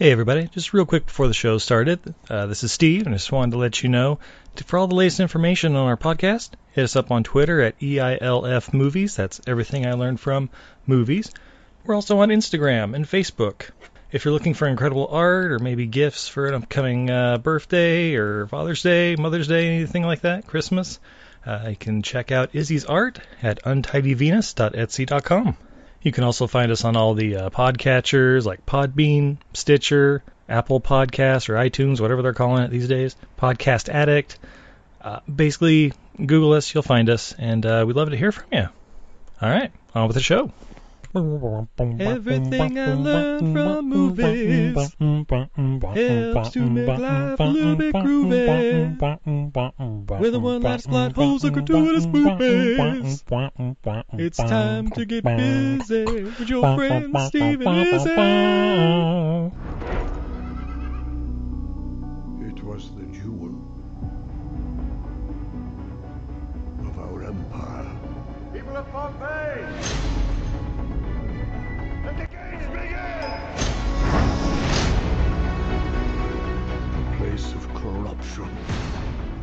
Hey everybody, just real quick before the show started, uh, this is Steve, and I just wanted to let you know to, for all the latest information on our podcast, hit us up on Twitter at EILF Movies. That's everything I learned from movies. We're also on Instagram and Facebook. If you're looking for incredible art or maybe gifts for an upcoming uh, birthday or Father's Day, Mother's Day, anything like that, Christmas, uh, you can check out Izzy's art at untidyvenus.etsy.com. You can also find us on all the uh, podcatchers like Podbean, Stitcher, Apple Podcasts, or iTunes, whatever they're calling it these days. Podcast Addict. Uh, basically, Google us, you'll find us, and uh, we'd love to hear from you. All right, on with the show. Everything I learned from movies helps to make life a little bit groovy. Whether one last plot holes or gratuitous movies, it's time to get busy with your friend Steve and Izzy.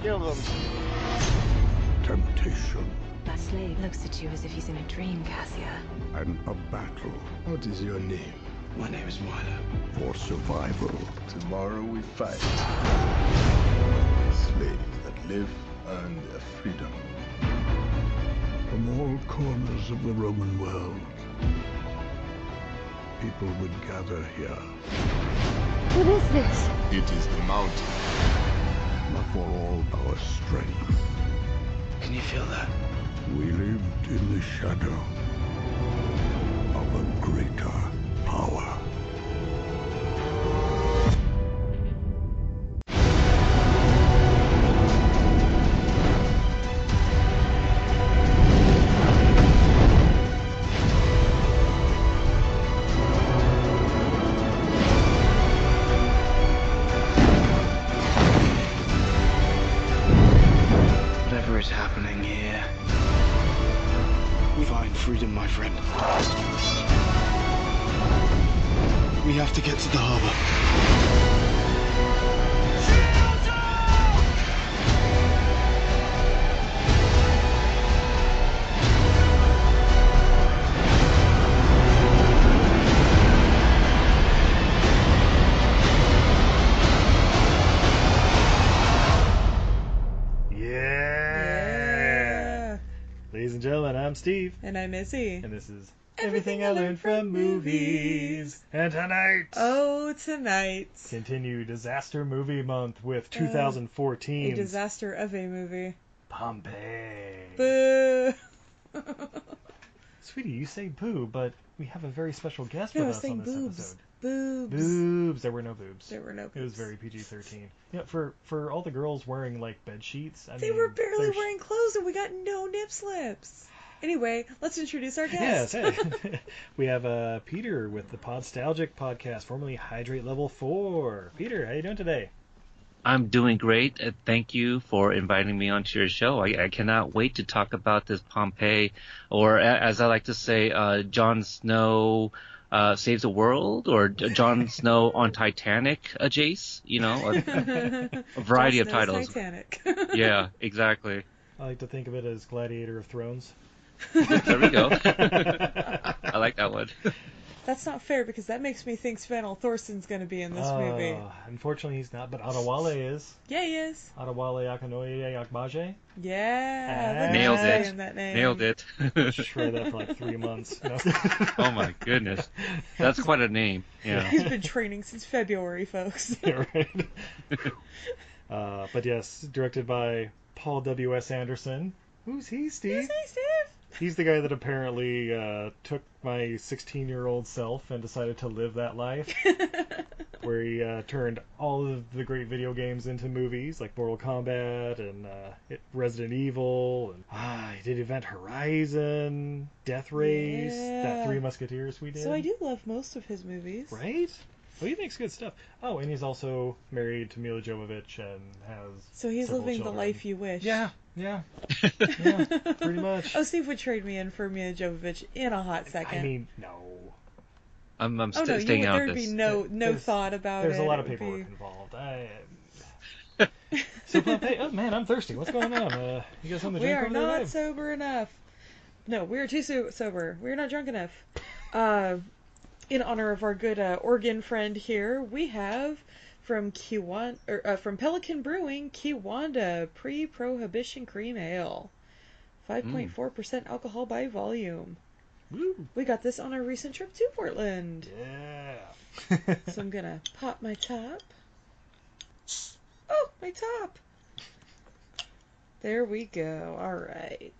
Kill them. temptation, That slave looks at you as if he's in a dream, Cassia. and a battle What is your name? My name is Milo. for survival. Tomorrow we fight. Slaves that live earn their freedom. From all corners of the Roman world, people would gather here, What is this? It is the mountain. For all our strength. Can you feel that? We lived in the shadow of a greater power. Ladies and I'm Steve, And I'm Izzy. and this is Everything I Learned from Movies. And tonight, Oh, tonight. continue Disaster Movie Month with uh, 2014. A 2014 disaster of a movie. Pompeii. Boo! Sweetie, you say boo, but we have a very special guest No, with us on this boobs. episode. Boobs. Boobs. There were no boobs. There were no boobs. It was very PG-13. Yeah, for for all the girls wearing like bed sheets. I They mean, were barely they're wearing clothes and we got no nip slips. Anyway, let's introduce our Yes, guest. hey. we have uh, Peter with the Podstalgic podcast, formerly Hydrate Level Four. Peter, how are you doing today? I'm doing great. Uh, thank you for inviting me onto your show. I, I cannot wait to talk about this Pompeii, or a- as I like to say, uh, Jon Snow uh, saves the world, or J- Jon Snow on Titanic, uh, Jace. You know, a, a variety of titles. Titanic. Yeah, exactly. I like to think of it as Gladiator of Thrones. There we go. I like that one. That's not fair because that makes me think Sven Thorsten's going to be in this movie. Uh, Unfortunately, he's not, but Adewale is. Yeah, he is. Adewale Akinoye Akbaje. Yeah. Ah. Nailed it. That name. Nailed it. Shred that for like three months. you oh my goodness, that's quite a name. Yeah. He's been training since February, folks. Yeah, right. uh, but yes, directed by Paul W. S. Anderson. Who's he, Steve? Who's he, Steve? He's the guy that apparently uh, took my 16 year old self and decided to live that life, where he uh, turned all of the great video games into movies like Mortal Kombat and uh, Resident Evil. And, ah, he did Event Horizon, Death Race, that Three Musketeers we did. So I do love most of his movies. Right? Well, he makes good stuff. Oh, and he's also married to Milla Jovovich and has. So he's living the life you wish. Yeah, yeah, yeah, pretty much. Oh, Steve would trade me in for Mia Jovovich in a hot second. I mean, no. I'm, I'm Oh no, you staying would, out there'd this. be no no There's- thought about There's it. a lot of would paperwork be- involved. I, so Pompeii. Oh man, I'm thirsty. What's going on? Uh, you got something to We drink are over there, not sober enough. No, we are too so- sober. We're not drunk enough. Uh, in honor of our good uh, Oregon friend here, we have from Kiwanda, or, uh, from Pelican Brewing, Kiwanda Pre-Prohibition Cream Ale, 5.4% alcohol by volume. Woo. We got this on our recent trip to Portland. Yeah. So I'm gonna pop my top. Oh, my top. There we go. All right.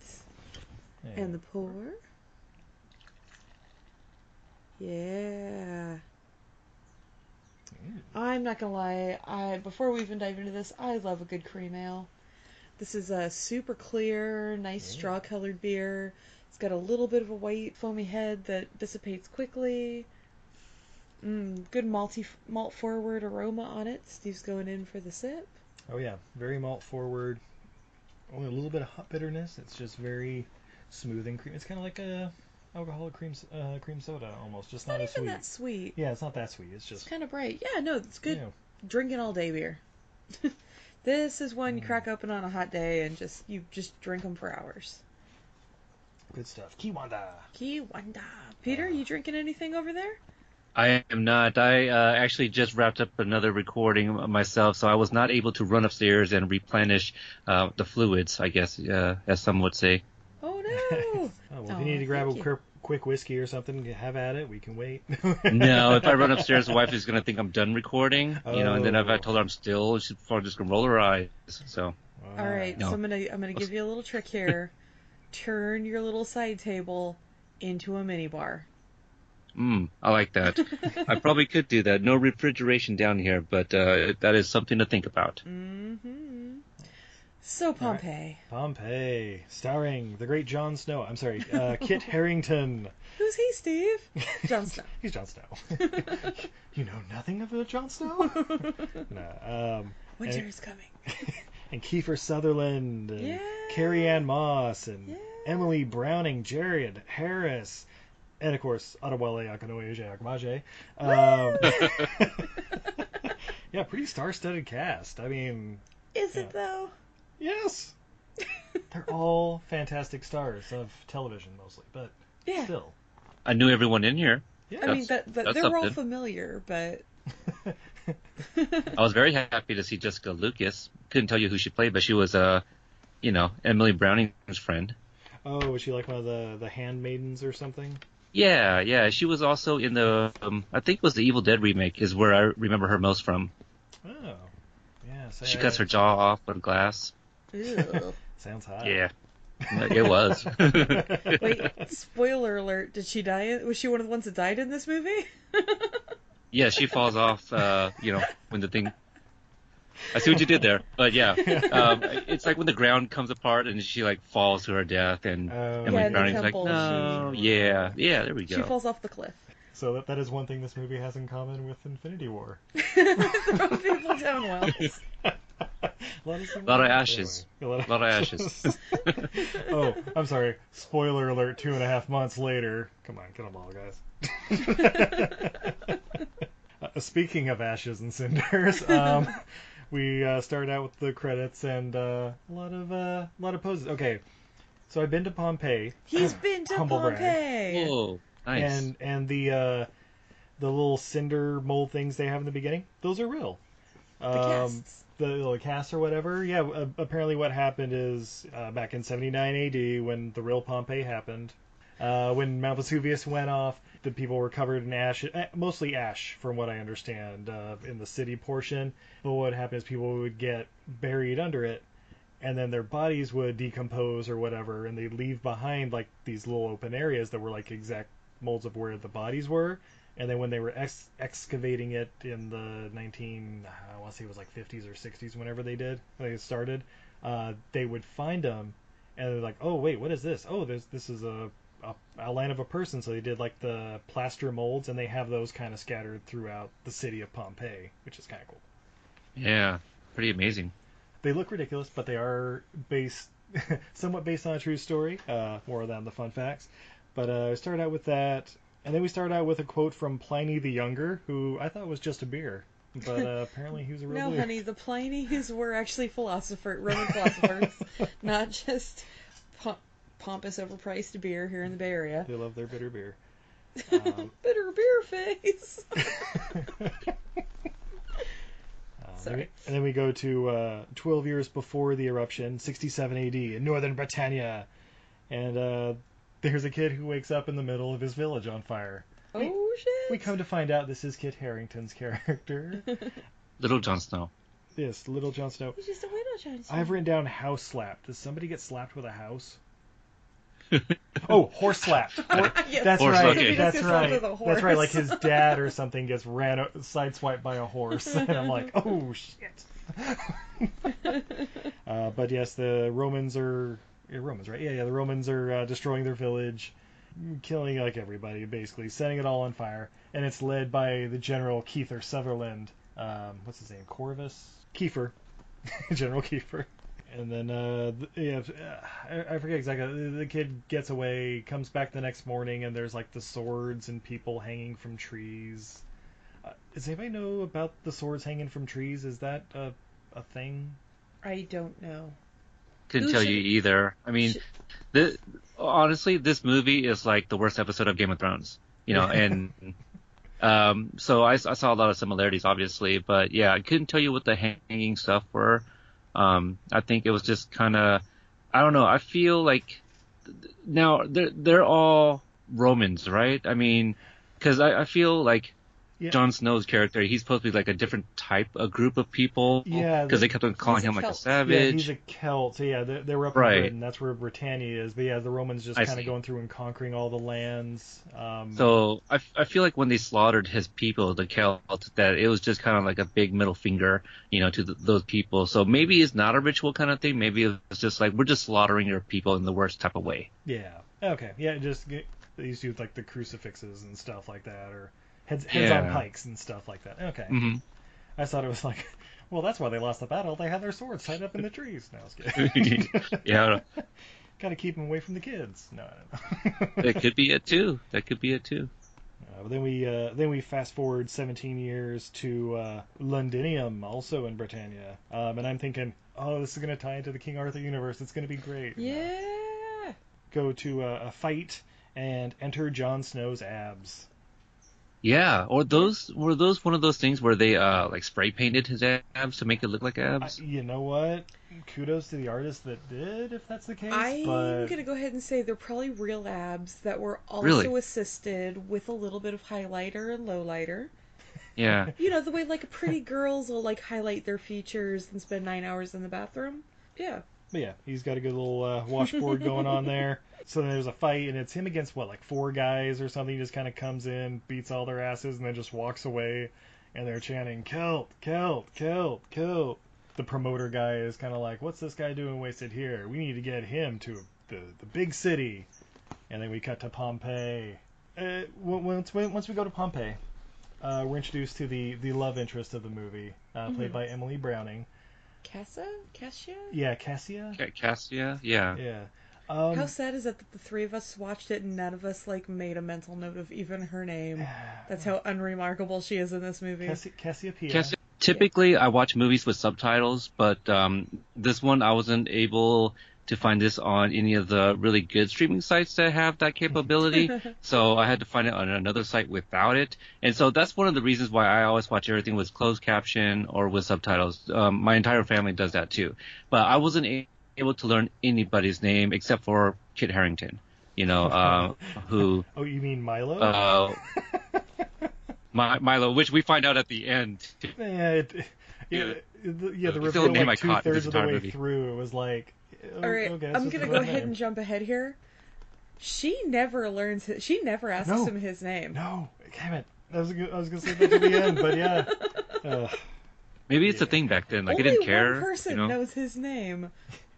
And the pour. Yeah. I'm not gonna lie. I before we even dive into this, I love a good cream ale. This is a super clear, nice straw colored beer. It's got a little bit of a white foamy head that dissipates quickly. Mm, good malty malt forward aroma on it. Steve's going in for the sip. Oh yeah, very malt forward. Only a little bit of hot bitterness. It's just very smooth and cream. It's kind of like a alcoholic cream uh, cream soda almost, just It's not not as even sweet. that sweet. Yeah, it's not that sweet. It's It's just kind of bright. Yeah, no, it's good. you know, drinking all day beer. this is one you Mm. crack open on a hot day and just you just drink them for hours. good stuff. Kiwanda. Kiwanda. Peter, you drinking anything over there? I am not. I uh, actually just wrapped up another recording myself, so I was not able to run upstairs and replenish uh, the fluids, I guess, uh, as some would say. Oh no! Oh, well, if you need to grab a you. quick, quick whiskey or something, have at it. We can wait. No, if I run upstairs, the wife is going to think I'm done recording, you know, and then if I Oh. told her I'm still, she's probably just going to roll her eyes. So, all right, No. so I'm gonna I'm gonna give you a little trick here. Turn your little side table into a mini bar. mm, I like that. I probably could do that. No refrigeration down here, but uh, that is something to think about. Mm-hmm. So Pompeii. Pompeii, starring the great Jon Snow. I'm sorry, uh, Kit Harington. Who's he, Steve? Jon Snow. He's Jon Snow. you know nothing about Jon Snow? no. Um, Winter and, is coming. and Kiefer Sutherland, and Yeah. Carrie Ann Moss, and Yeah. Emily Browning, Jared Harris, and of course Adewale Akinoye Akmaje. Um, yeah, pretty star-studded cast. I mean, Is Yeah. it though? Yes, they're all fantastic stars of television mostly, but Yeah. still. I knew everyone in here. Yeah. I mean, that, that they're all familiar, but I was very happy to see Jessica Lucas. Couldn't tell you who she played, but she was, uh, you know, Emily Browning's friend. Oh, was she like one of the the handmaidens or something? Yeah, yeah. She was also in the, um, I think it was the Evil Dead remake, is where I remember her most from. Oh, yeah. so She I- cuts her jaw off with glass. Ew. Sounds hot. Yeah, it was. Wait, spoiler alert! Did she die? In, was she one of the ones that died in this movie? yeah, she falls off. Uh, you know, when the thing. I see what you did there, but yeah, um, it's like when the ground comes apart and she like falls to her death, and Oh. Emily Yeah, in the Browning's like, temple, no, yeah, yeah, there we go. she falls off the cliff. So that, that is one thing this movie has in common with Infinity War. Throw people down wells. A lot of, Lot of ashes. A lot of, Lot of ashes. oh, I'm sorry. Spoiler alert. Two and a half months later. Come on, get them all, guys. uh, speaking of ashes and cinders, um, we uh, start out with the credits and uh, a lot of uh, a lot of poses. Okay, so I've been to Pompeii. He's been to Humble brag. Pompeii. Whoa, nice. and and the uh, the little cinder mold things they have in the beginning, those are real. The Um, casts. The, the cast or whatever. Yeah, uh, apparently what happened is uh, back in 79 AD when the real Pompeii happened, uh, when Mount Vesuvius went off, the people were covered in ash, eh, mostly ash from what I understand, uh, in the city portion. But what happened is people would get buried under it, and then their bodies would decompose or whatever, and they'd leave behind like these little open areas that were like exact molds of where the bodies were. And then when they were ex- excavating it in the 19, I want to say it was like 50s or 60s, whenever they did, when they started, uh, they would find them, and they're like, oh wait, what is this? Oh, there's this is a, a outline of a person. So they did like the plaster molds, and they have those kind of scattered throughout the city of Pompeii, which is kind of cool. yeah, pretty amazing. They look ridiculous, but they are based somewhat based on a true story. Uh, more than the fun facts. But uh, I started out with that. And then we start out with a quote from Pliny the Younger, who I thought was just a beer, but uh, apparently he was a real No, beer. honey, the Pliny's were actually philosopher, Roman philosophers, not just po- pompous, overpriced beer here in the Bay Area. They love their bitter beer. Um, Bitter beer face. Uh, Sorry. then we- And then we go to uh, 12 years before the eruption, 67 AD, in northern Britannia. And uh, there's a kid who wakes up in the middle of his village on fire. oh shit! We come to find out this is Kit Harington's character. Little Jon Snow. yes, Little Jon Snow. He's just a widow Johnson. I've written down house slapped. Does somebody get slapped with a house? oh, horse slapped. Hor- Yes. That's Horse, right. okay. That's He gets slapped right. That's right. Like his dad or something gets ran o- sideswiped by a horse, and I'm like, oh shit. uh, but yes, the Romans are yeah, Romans, right? Yeah, yeah. The Romans are uh, destroying their village, killing like everybody, basically setting it all on fire, and it's led by the general Keither Sutherland. Um, what's his name? Corvus Kiefer, General Kiefer. And then, uh, th- yeah, uh, I, I forget exactly. The- The kid gets away, comes back the next morning, and there's like the swords and people hanging from trees. Uh, does anybody know about the swords hanging from trees? Is that a, a thing? I don't know. Couldn't Who tell should- you either. I mean, should- the, honestly, this movie is like the worst episode of Game of Thrones. You know, and um, so I, I saw a lot of similarities, obviously, but yeah, I couldn't tell you what the hanging stuff were. Um, I think it was just kind of, I don't know. I feel like now they're they're all Romans, right? I mean, because I, I feel like Yeah. Jon Snow's character, he's supposed to be like a different type, a group of people. Yeah, because they kept on calling He's a him like a savage. Yeah, he's a Celt. Yeah, they, they were up Right. in Britain. That's where Britannia is. But yeah, the Romans just kind of going through and conquering all the lands. Um, So I, I feel like when they slaughtered his people, the Celt, that it was just kind of like a big middle finger, you know, to th those people. So maybe it's not a ritual kind of thing. Maybe it's just like we're just slaughtering your people in the worst type of way. yeah, okay, yeah, just get, they used to do like the crucifixes and stuff like that, or heads heads on Yeah. pikes and stuff like that. Okay, hmm I thought it was like, well, that's why they lost the battle. They had their swords tied up in the trees. No, I was kidding. Yeah, Got to keep them away from the kids. No, I don't know. that could be it too. That could be it too. Uh, but then we uh, then we fast forward 17 years to uh, Londinium, also in Britannia, um, and I'm thinking, oh, this is going to tie into the King Arthur universe. It's going to be great. Yeah. Go to a, a fight and enter Jon Snow's abs. Yeah, or those were those one of those things where they uh like spray painted his abs to make it look like I, abs. you know what? Kudos to the artist that did, if that's the case. I'm but gonna go ahead and say they're probably real abs that were also Really? assisted with a little bit of highlighter and lowlighter. Yeah, You know, the way like pretty girls will like highlight their features and spend nine hours in the bathroom. Yeah. But yeah, he's got a good little uh, washboard going on there. So then there's a fight, and it's him against what, like four guys or something. He just kind of comes in, beats all their asses, and then just walks away. And they're chanting, "Kilt, kilt, kilt, kilt." The promoter guy is kind of like, "What's this guy doing wasted here? We need to get him to the the big city." And then we cut to Pompeii. Uh, once we, once we go to Pompeii, uh, we're introduced to the the love interest of the movie, uh, played Mhm. by Emily Browning. Cassa? Cassia? Yeah, Cassia. Ca- Cassia. Yeah, Yeah. Um, How sad is it that the three of us watched it and none of us like made a mental note of even her name? That's how unremarkable she is in this movie. Cassi- Cassiopeia. Cassia. Typically, I watch movies with subtitles, but um, this one I wasn't able to find this on any of the really good streaming sites that have that capability. so I had to find it on another site without it. And so that's one of the reasons why I always watch everything with closed caption or with subtitles. Um, my entire family does that too. But I wasn't a- able to learn anybody's name except for Kit Harington, you know, uh, who, Oh, you mean Milo? uh, Mi- Milo, which we find out at the end. yeah, it, yeah, the, yeah, the It's reveal name like I two caught in thirds this of the entire way movie. through. It was like, oh, All right, okay, I'm that's gonna go ahead name. and jump ahead here. She never learns. His, she never asks No. him his name. No, damn it. I was, gonna- I was gonna say that to the end, but yeah. Ugh. Maybe it's a thing back then. Like Only I didn't care. one person you know? knows his name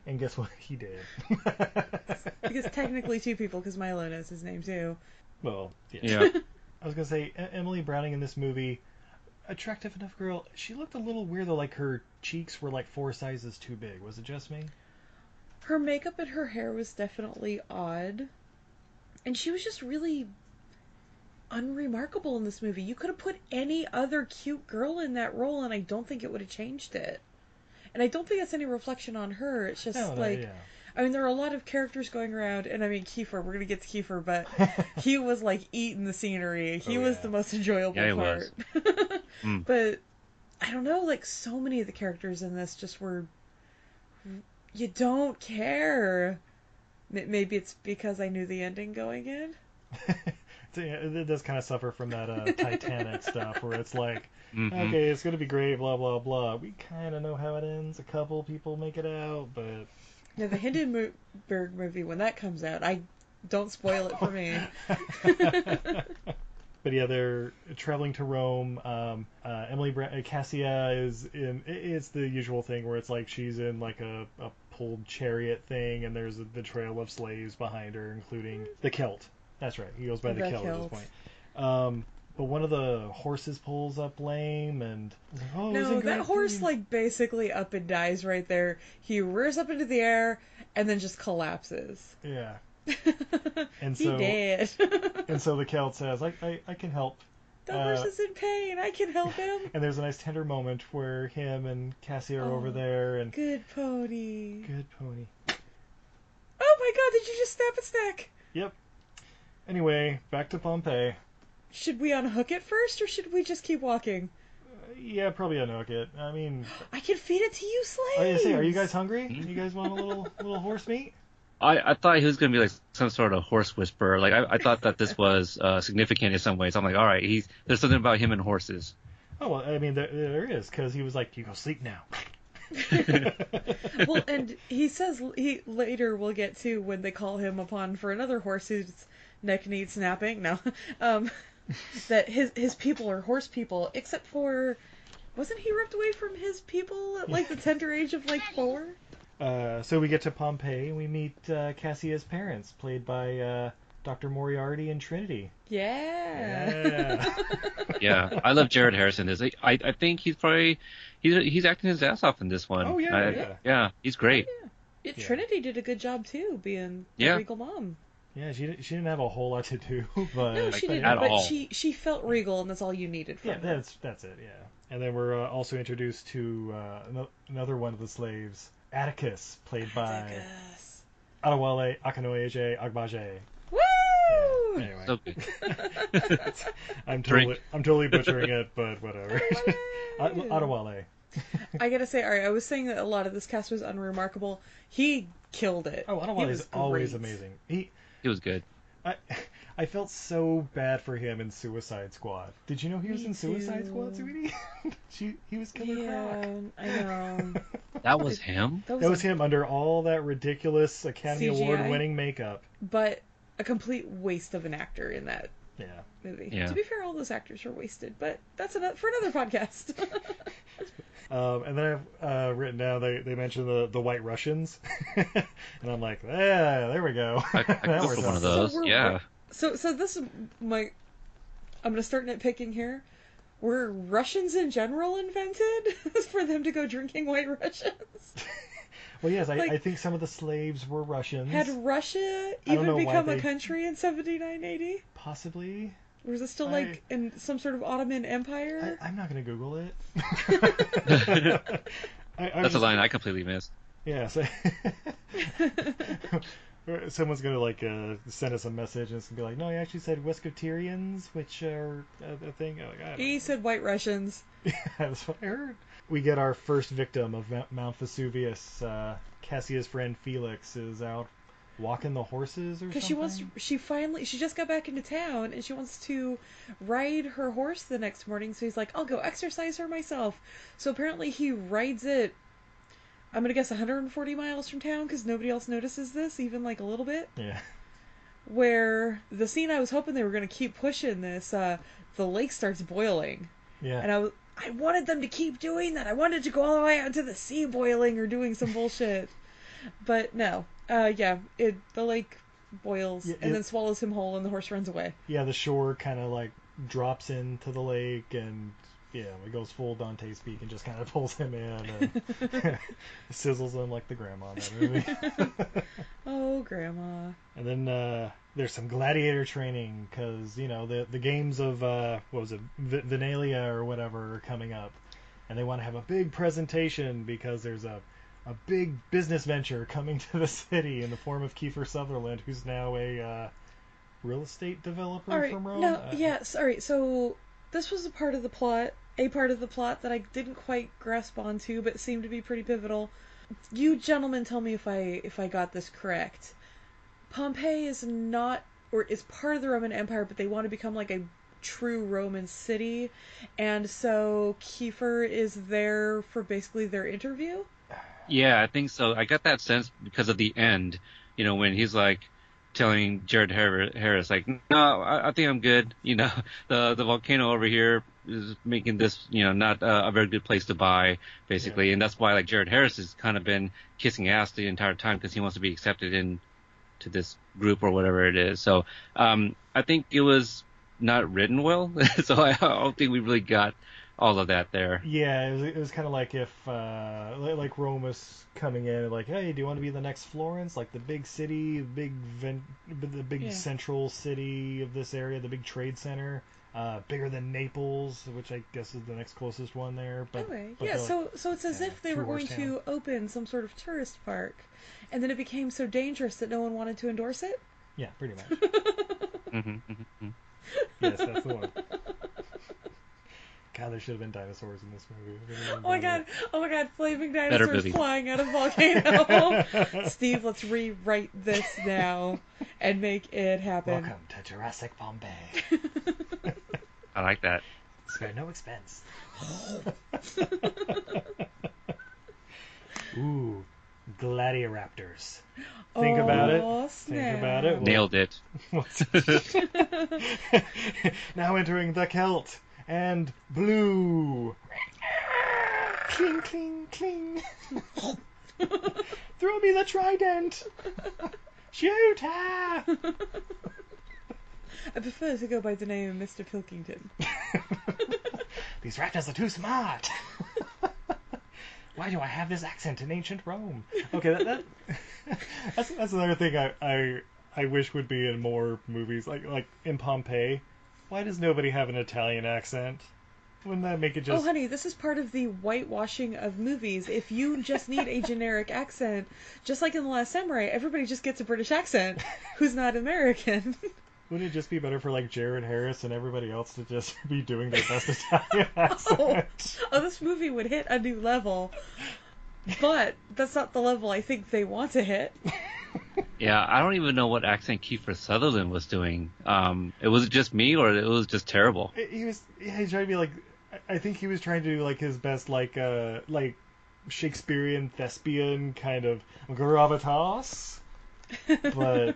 And guess what? He did. because technically two people, because Milo knows his name too. well, yeah. Yeah. I was gonna say Emily Browning in this movie, attractive enough girl. She looked a little weird though. Like her cheeks were like four sizes too big. Was it just me? Her makeup and her hair was definitely odd, and she was just really. unremarkable in this movie. You could have put any other cute girl in that role, and I don't think it would have changed it. And I don't think that's any reflection on her. It's just No, no, like, yeah. I mean, there are a lot of characters going around, and I mean, Kiefer, we're gonna get to Kiefer, but he was like eating the scenery. He Oh, was yeah. the most enjoyable Yeah, part. Mm. But I don't know, like so many of the characters in this just were. You don't care. Maybe it's because I knew the ending going in. So, yeah, it does kind of suffer from that uh, Titanic stuff where it's like, Mhm. okay, it's gonna be great, blah blah blah. We kind of know how it ends. A couple people make it out, but Now, the Hindenburg movie, when that comes out, I don't spoil it for me. but yeah, they're traveling to Rome. Um, uh, Emily Bra- uh, Cassia is in. It's the usual thing where it's like she's in like a, a pulled chariot thing, and there's the trail of slaves behind her, including the Celt. That's right. He goes by the, The Celt, at this point. Um, but one of the horses pulls up lame, and oh, no, that horse like basically up and dies right there. He rears up into the air and then just collapses. yeah. And he so- did. And so the Celt says, I, I, I can help. the uh, horse is in pain. I can help him. And there's a nice tender moment where him and Cassie are over Oh, there, and Good pony. good pony. Oh my god, did you just snap its neck? Yep. Anyway, back to Pompeii. Should we unhook it first or should we just keep walking? Yeah, probably unhook it. I mean, I can feed it to you, I was slaves. say, are you guys hungry? You guys want a little little horse meat? I, I thought he was going to be like some sort of horse whisperer. Like I, I thought that this was uh, significant in some ways. I'm like, all right, he's there's something about him and horses. Oh well, I mean there, there is because he was like, "You go sleep now." well, and he says he later we'll get to when they call him upon for another horse whose neck needs snapping. No, um, that his his people are horse people, except for wasn't he ripped away from his people at like the tender age of like four? Uh, so we get to Pompeii and we meet uh, Cassia's parents, played by uh, Dr. Moriarty and Trinity. Yeah. Yeah. Yeah, I love Jared Harrison. This I I think he's probably he's he's acting his ass off in this one. Oh, yeah, I- yeah. yeah, he's great. Yeah, Yeah. Trinity did a good job too, being the Yeah. regal mom. Yeah, she didn't- she didn't have a whole lot to do, but No, she didn't. At but all. she she felt regal, and that's all you needed from Yeah, her. that's that's it. Yeah, and then we're uh, also introduced to uh, another one of the slaves, Atticus, played by Atticus. Adewale Akinoeje Agbaje. Woo! Anyway, So good. I'm Drink. totally I'm totally butchering it, but whatever. Ad- Adewale. I gotta say, all right, I was saying that a lot of this cast was unremarkable. He killed it. Oh, He Adewale was is always amazing. He, He was good. I, I felt so bad for him in Suicide Squad. Did you know he was Me in Suicide too. Squad, sweetie? she, he was Killer Yeah, Croc. I know. That was him. That was, That was a- him under all that ridiculous Academy CGI? Award-winning makeup. but a complete waste of an actor in that Yeah. movie. Yeah. To be fair, all those actors were wasted, but that's another for another podcast. Um, and then I've uh, written down they, they mentioned the, the White Russians, and I'm like, yeah, there we go. I, I That could works for one of those. we're- yeah. so, so this is my. I'm gonna start nitpicking here. Were Russians in general invented for them to go drinking White Russians? Well, yes, I, Like- I think some of the slaves were Russians. Had Russia I don't even become a they- country in 7980? Possibly. Or was it still I- like in some sort of Ottoman Empire? I'm not going to Google it. I, I'm That's a line I completely missed. Yeah. So someone's gonna like uh, send us a message and it's gonna be like, no, he actually said Wescoterians, which are a, a thing. Like, I don't he said White Russians. know. That's what I heard. We get our first victim of Mount- Vesuvius. Uh, Cassia's friend Felix is out walking the horses or something. Because she wants, she finally, she just got back into town and she wants to ride her horse the next morning. So he's like, I'll go exercise her myself. So apparently he rides it. I'm gonna guess 140 miles from town because nobody else notices this, even like a little bit. Yeah. Where the scene I was hoping they were gonna keep pushing this, uh, the lake starts boiling, Yeah. and I was, I wanted them to keep doing that. I wanted to go all the way out to the sea boiling or doing some bullshit, but no. Uh, yeah, it the lake boils Yeah, and it- then swallows him whole, and the horse runs away. yeah, the shore kind of like drops into the lake and Yeah, he goes full Dante's Peak and just kind of pulls him in and sizzles him like the grandma in that movie. Oh, Grandma. and then uh, there's some gladiator training because you know the the games of uh, what was it v- Venalia or whatever are coming up, and they want to have a big presentation because there's a a big business venture coming to the city in the form of Kiefer Sutherland, who's now a uh, real estate developer All right. from Rome. No, Uh, yeah, sorry. So this was a part of the plot, a part of the plot that I didn't quite grasp onto, but seemed to be pretty pivotal. You gentlemen, tell me if I if I got this correct. Pompeii is not, or is part of the Roman Empire, but they want to become like a true Roman city, and so Kiefer is there for basically their interview. Yeah, I think so. I got that sense because of the end. You know, when he's like telling Jared Harris, like, "No, I, I think I'm good." You know, the the volcano over here is making this, you know, not uh, a very good place to buy, basically, and that's why like Jared Harris has kind of been kissing ass the entire time because he wants to be accepted in to this group or whatever it is. So, um, I think it was not written well, so I don't think we really got all of that there. Yeah, it was, it was kind of like if uh, like Rome was coming in and like, hey, do you want to be the next Florence, like the big city, big ven- the big Yeah. central city of this area, the big trade center, uh, bigger than Naples, which I guess is the next closest one there. But, Okay. but Yeah, they're so so it's as yeah, if they were two-horse going to open some sort of tourist park, and then it became so dangerous that no one wanted to endorse it. yeah, pretty much. hmm hmm yes, that's the one. God, there should have been dinosaurs in this movie. I really Oh my god! Oh my god! Flaming dinosaurs flying out of volcano. Steve, let's rewrite this now and make it happen. Welcome to Jurassic Pompeii. I like that. Spare no expense. Ooh, gladioraptors. Think about it. Aw, Think about it. Nailed it. now entering the Celt and blue. cling, cling, cling. Throw me the trident. Shoot her. I prefer to go by the name of Mr. Pilkington. These raptors are too smart. Why do I have this accent in ancient Rome? Okay, that, that that's that's another thing I, I I wish would be in more movies, like like in Pompeii. Why does nobody have an Italian accent? Wouldn't that make it oh, just? Oh, honey, this is part of the whitewashing of movies. If you just need a generic accent, just like in The Last Samurai, everybody just gets a British accent who's not American. Wouldn't it just be better for like Jared Harris and everybody else to just be doing their best Italian oh, accent? oh, this movie would hit a new level. But that's not the level I think they want to hit. Yeah, I don't even know what accent Kiefer Sutherland was doing. Um, it was just me or it was just terrible. he was yeah, he's trying to be like I- I think he was trying to do like his best like uh like Shakespearean thespian kind of gravitas but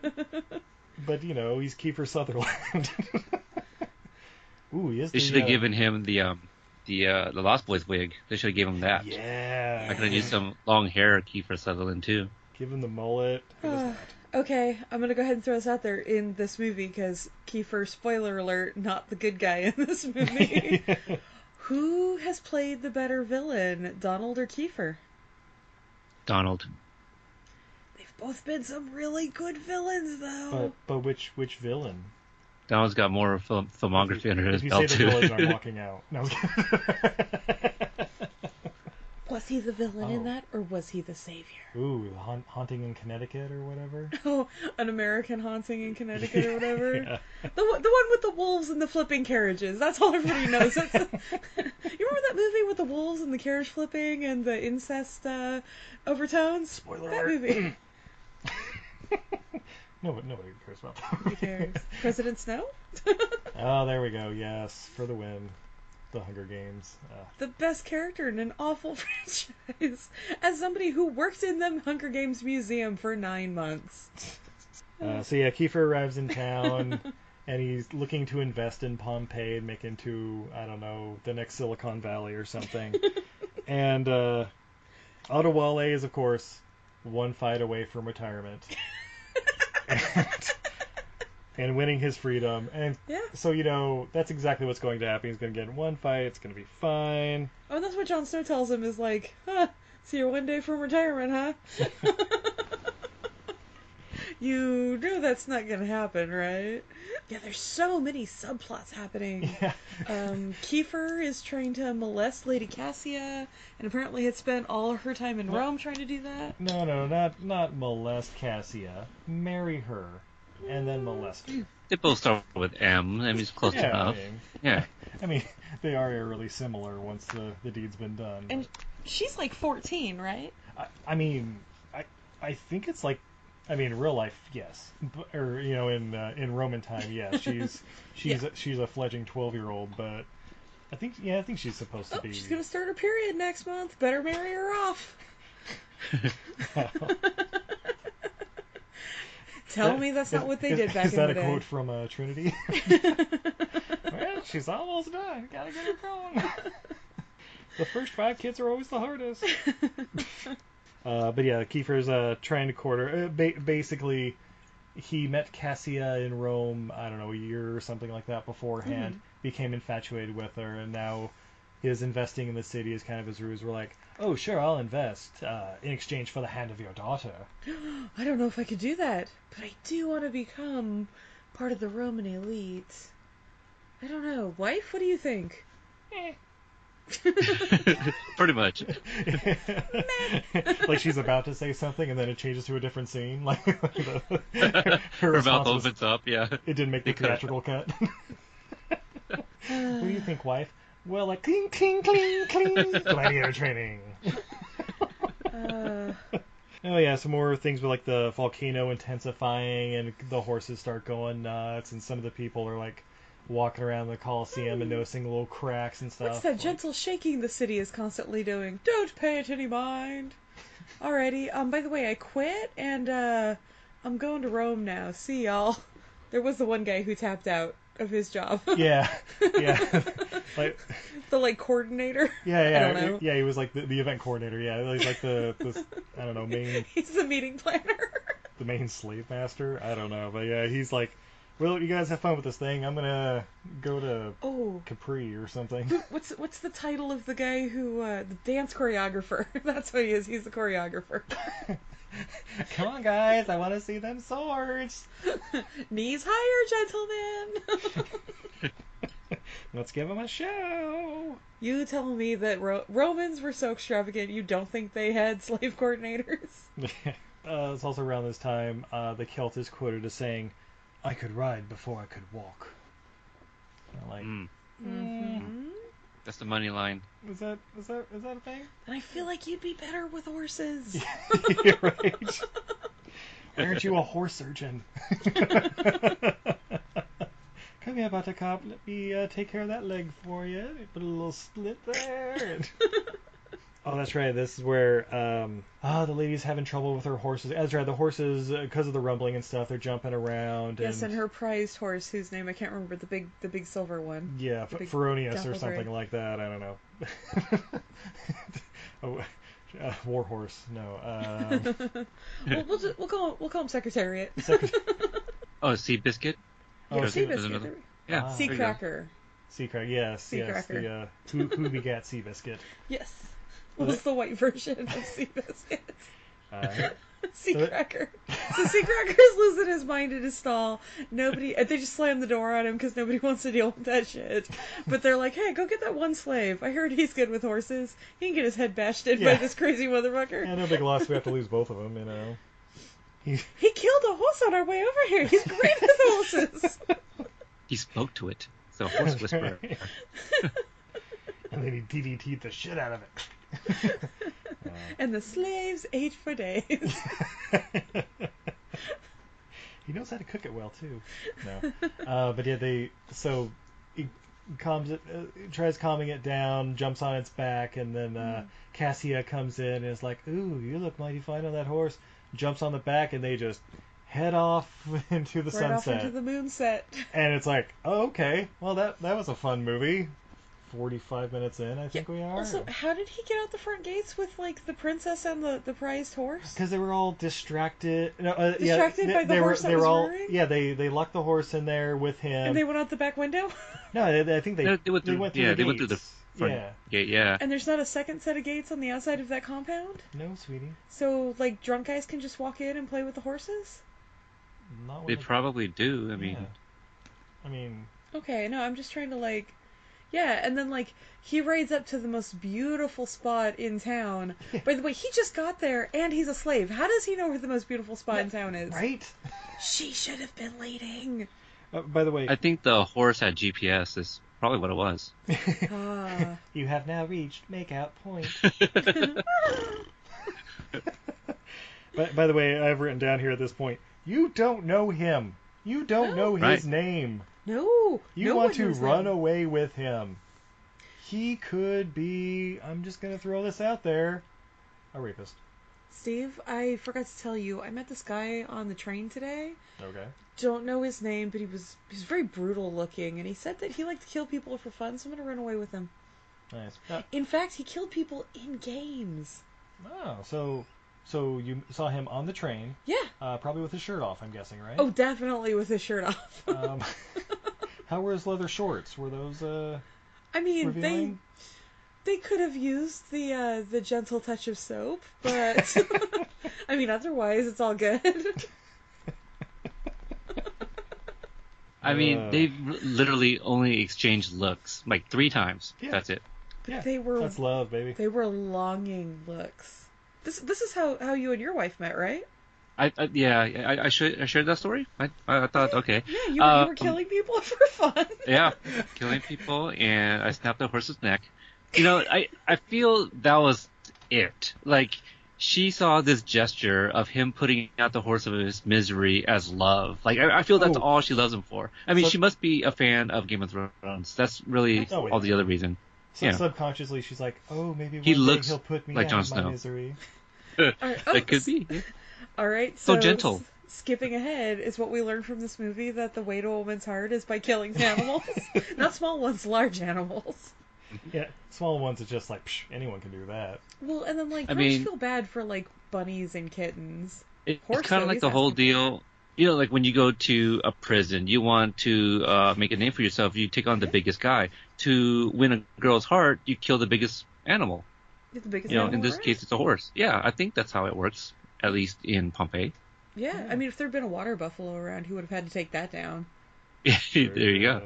but you know he's Kiefer Sutherland ooh he is They the, should have uh, given him the um the uh the Lost Boys wig. They should have given him that. yeah I could have used some long hair Kiefer Sutherland too. Give him the mullet Who was ah, that? Okay, I'm gonna go ahead and throw this out there in this movie because Kiefer, spoiler alert, not the good guy in this movie. Who has played the better villain, Donald or Kiefer? Donald. They've both been some really good villains, though. but but which which villain Donald's got more film- filmography under his if you belt say the villains I'm walking out no I'm kidding. Was he the villain in Oh. that, or was he the savior? ooh haunt, haunting in Connecticut or whatever Oh, an American haunting in Connecticut or whatever. Yeah. The one- the one with the wolves and the flipping carriages. That's all everybody knows. You remember that movie with the wolves and the carriage flipping and the incest uh, overtones? Spoiler that alert. movie. No, but nobody cares about that. Who cares? President Snow? Oh, there we go. Yes, for the win. The Hunger Games. Uh, the best character in an awful franchise. As somebody who worked in the Hunger Games museum for nine months. uh, so yeah, Kiefer arrives in town, and he's looking to invest in Pompeii and make into I don't know the next Silicon Valley or something. and uh, Adewale is of course one fight away from retirement. and, and winning his freedom. And Yeah. so you know that's exactly what's going to happen. He's going to get in one fight. It's going to be fine. Oh, and that's what Jon Snow tells him is like, huh, see you one day from retirement, huh? you know that's not gonna happen, right? Yeah, there's so many subplots happening. Yeah. Um, Kiefer is trying to molest Lady Cassia, and apparently had spent all her time in Rome trying to do that. No, no, not not molest Cassia. Marry her, and then molest her. They both start with M. I mean, it's close Yeah, I enough. mean, Yeah. I mean, they are eerily similar once the, the deed's been done. And she's like 14, right? I, I mean, I I think it's like, I mean, in real life, yes, but, or you know, in uh, in Roman time, yes, she's she's a, she's a fledgling twelve year old, but I think yeah, I think she's supposed to Oh, be. she's gonna start her period next month. Better marry her off. Tell me that's not what they did back in the day. Is that a quote from uh, Trinity? well, she's almost done. Gotta get her going. the first five kids are always the hardest. Uh, but yeah, Kiefer's uh, trying to court her. Uh, ba- basically, he met Cassia in Rome, I don't know, a year or something like that beforehand, became infatuated with her, and now his investing in the city is kind of his ruse. We're like, oh, sure, I'll invest uh, in exchange for the hand of your daughter. I don't know if I could do that, but I do want to become part of the Roman elite. I don't know. Wife, what do you think? Pretty much. like she's about to say something, and then it changes to a different scene. Like, the, her, Her mouth response was, opens up, yeah. It didn't make the They cut it theatrical cut. what do you think, wife? Well, like cling, cling, cling, cling. Gladiator training. Uh, Oh yeah, some more things with like the volcano intensifying and the horses start going nuts, and some of the people are like walking around the Coliseum and noticing little cracks and stuff. what's that Like- gentle shaking the city is constantly doing? Don't pay it any mind. Alrighty. Um. By the way, I quit and uh, I'm going to Rome now. See y'all. There was the one guy who tapped out of his job. Yeah, yeah, like the like coordinator. yeah, yeah, I don't know. yeah. He was like the, the event coordinator. Yeah, he's like the, the I don't know main He's the meeting planner. the main slave master. I don't know, but yeah, he's like, well, you guys have fun with this thing. I'm gonna go to oh, Capri or something. what's what's the title of the guy who uh, the dance choreographer? That's what he is. He's the choreographer. Come on, guys, I want to see them swords. Knees higher, gentlemen. Let's give them a show. you tell me that Ro- Romans were so extravagant you don't think they had slave coordinators? uh, it's also around this time uh, the Celt is quoted as saying, "I could ride before I could walk." I'm Like, Mm, Mm-hmm. That's the money line. is that is that is that a thing? And I feel like you'd be better with horses. You're right. Why aren't you a horse surgeon? Come here, Buttercup. Let me uh, take care of that leg for you. Put a little split there. Oh, that's right. This is where um, ah, the lady's having trouble with her horses. That's right. The horses, because of the rumbling and stuff, they're jumping around. yes, and her prized horse, whose name I can't remember, the big the big silver one. Yeah, F- Feronius or something like that. I don't know. oh, uh, Warhorse. No. Um, we'll, we'll, ju- we'll call him, we'll call him Secretariat. Secret- Oh, Seabiscuit? oh, sea, there's Seabiscuit. another- Yeah. Ah. Sea there you go. Cracker. sea cracker. Yes, Sea yes. cracker. The uh, who, who begat Seabiscuit. Yes. Well, Was the white version of Seabiscuit. Uh, Sea Cracker. So Sea Cracker's losing his mind in his stall. Nobody, uh, they just slam the door on him because nobody wants to deal with that shit. But they're like, hey, go get that one slave. I heard he's good with horses. He can get his head bashed in by this crazy motherfucker. yeah, no big loss. We have to lose both of them. You know. He, He killed a horse on our way over here. He's great with horses. He spoke to it. So horse whisperer. and then he DDT'd the shit out of it. and the slaves ate for days. he knows how to cook it well too. No, uh, but yeah, they so he calms it, uh, tries calming it down, jumps on its back, and then uh, Cassia comes in and is like, "Ooh, you look mighty fine on that horse." Jumps on the back, and they just head off into the right off sunset. into the moonset. And it's like, oh, okay, well that that was a fun movie. 45 minutes in, I think we are. Also, how did he get out the front gates with like the princess and the the prized horse? Because they were all distracted. No, uh, Distracted yeah, by the they horse were, that they was were all, rearing? Yeah, they they locked the horse in there with him. And they went out the back window. no, they, I think they, No, they went through- went through yeah, the they went through the front Yeah. gate. Yeah. and there's not a second set of gates on the outside of that compound. No, sweetie. So like drunk guys can just walk in and play with the horses. Not They probably do. I mean, yeah. I mean, Okay, no, I'm just trying to like, yeah, and then like he rides up to the most beautiful spot in town. By the way, he just got there and he's a slave. How does he know where the most beautiful spot in town is? right? She should have been leading. Uh, by the way, I think the horse had GPS. Is probably what it was. Ah, you have now reached makeout point. But by the way, I've written down here at this point, you don't know him. You don't No. know his Right. name. No, You no want to run him. away with him. He could be, I'm just going to throw this out there, a rapist. Steve, I forgot to tell you, I met this guy on the train today. Okay. Don't know his name, but he was he was very brutal looking, and he said that he liked to kill people for fun. So I'm gonna run away with him. Nice. Uh, In fact, he killed people in games. oh, so so you saw him on the train, Yeah. uh, probably with his shirt off, I'm guessing, right? Oh, definitely with his shirt off. Um, how were his leather shorts? Were those uh, I mean, revealing? they they could have used the uh, the gentle touch of soap, but I mean, otherwise it's all good. I mean, Uh. they've literally only exchanged looks like three times. Yeah. That's it. Yeah, they were that's love, baby. they were longing looks. This this is how how you and your wife met, right? I, I yeah, I, I should I shared that story. I I thought okay, Yeah, you, were you were Um, killing people for fun. yeah, killing people, and I snapped the horse's neck. You know, I I feel that was it. Like she saw this gesture of him putting out the horse of his misery as love. Like I, I feel that's Oh. all she loves him for. I mean, So- she must be a fan of Game of Thrones. That's really Oh, all the other reason. So yeah. subconsciously, she's like, "Oh, maybe one He day looks he'll put me like out Jon of my Snow. misery." All right, oh, It could be. All right, So so, gentle. s- skipping ahead is what we learned from this movie that the way to a woman's heart is by killing animals, not small ones, large animals. Yeah, small ones. It's just like psh, anyone can do that. Well, and then like I mean- feel bad for like bunnies and kittens. It, Horse it's kind of like the whole asking for deal. You know, like when you go to a prison, you want to uh, make a name for yourself. You take on the biggest guy. To win a girl's heart, you kill the biggest animal. It's the biggest You know, in this around. case, it's a horse. Yeah, I think that's how it works. At least in Pompeii. Yeah, I mean, if there'd been a water buffalo around, he would have had to take that down. there you go. Uh,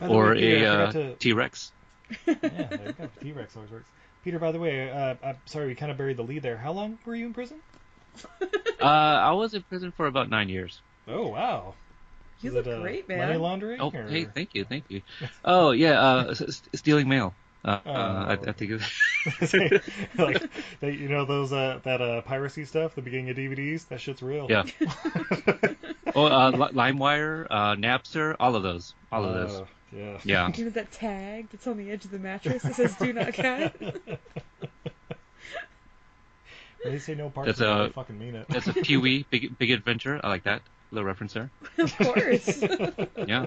yeah. Or way, Peter, a I uh, forgot to- T Rex. Yeah, there you go. T Rex always works. Peter, by the way, uh, I'm sorry we kind of buried the lead there. How long were you in prison? Uh, I was in prison for about nine years. Oh wow. You Is look it, uh, great, Money laundering? Oh, or- hey, thank you, thank you. Oh yeah, uh, s- s- stealing mail. Uh, Oh. uh, I, I think. It, like they, you know those uh, that uh, piracy stuff, the beginning of DVDs. That shit's real. yeah. Oh, uh, Li- LimeWire, uh, Napster, all of those, all of those. Uh, yeah. Yeah. You know that tag that's on the edge of the mattress that says "Do not cut." When they say no parts, That's of a- fucking mean it. That's a Pee Wee Big Big Adventure. I like that little reference there. of course. Yeah.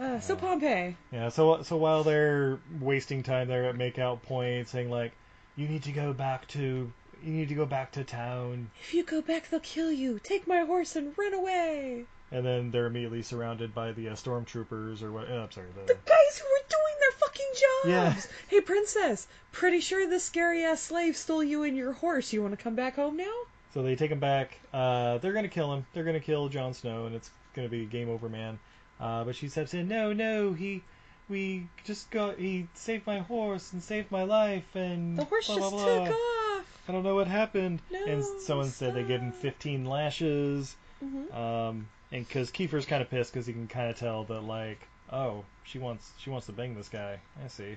Uh, so Pompeii. Yeah, so so while they're wasting time there at makeout point, saying like, "You need to go back to, you need to go back to town," If you go back, they'll kill you. Take my horse and run away. and then they're immediately surrounded by the uh, stormtroopers or what? Uh, I'm sorry, The the guys who were doing their fucking jobs. Yeah. Hey, princess. Pretty sure this scary ass slave stole you and your horse. You want to come back home now? so they take him back. Uh, they're gonna kill him. They're gonna kill Jon Snow, and it's gonna be game over, man. Uh, but she steps in. No, no, he, we just got. He saved my horse and saved my life, and The horse blah, just blah, blah. took off. I don't know what happened. and No, someone said they give him 15 lashes. Mhm. Um, and because Kiefer's kind of pissed because he can kind of tell that like, oh, she wants she wants to bang this guy. I see.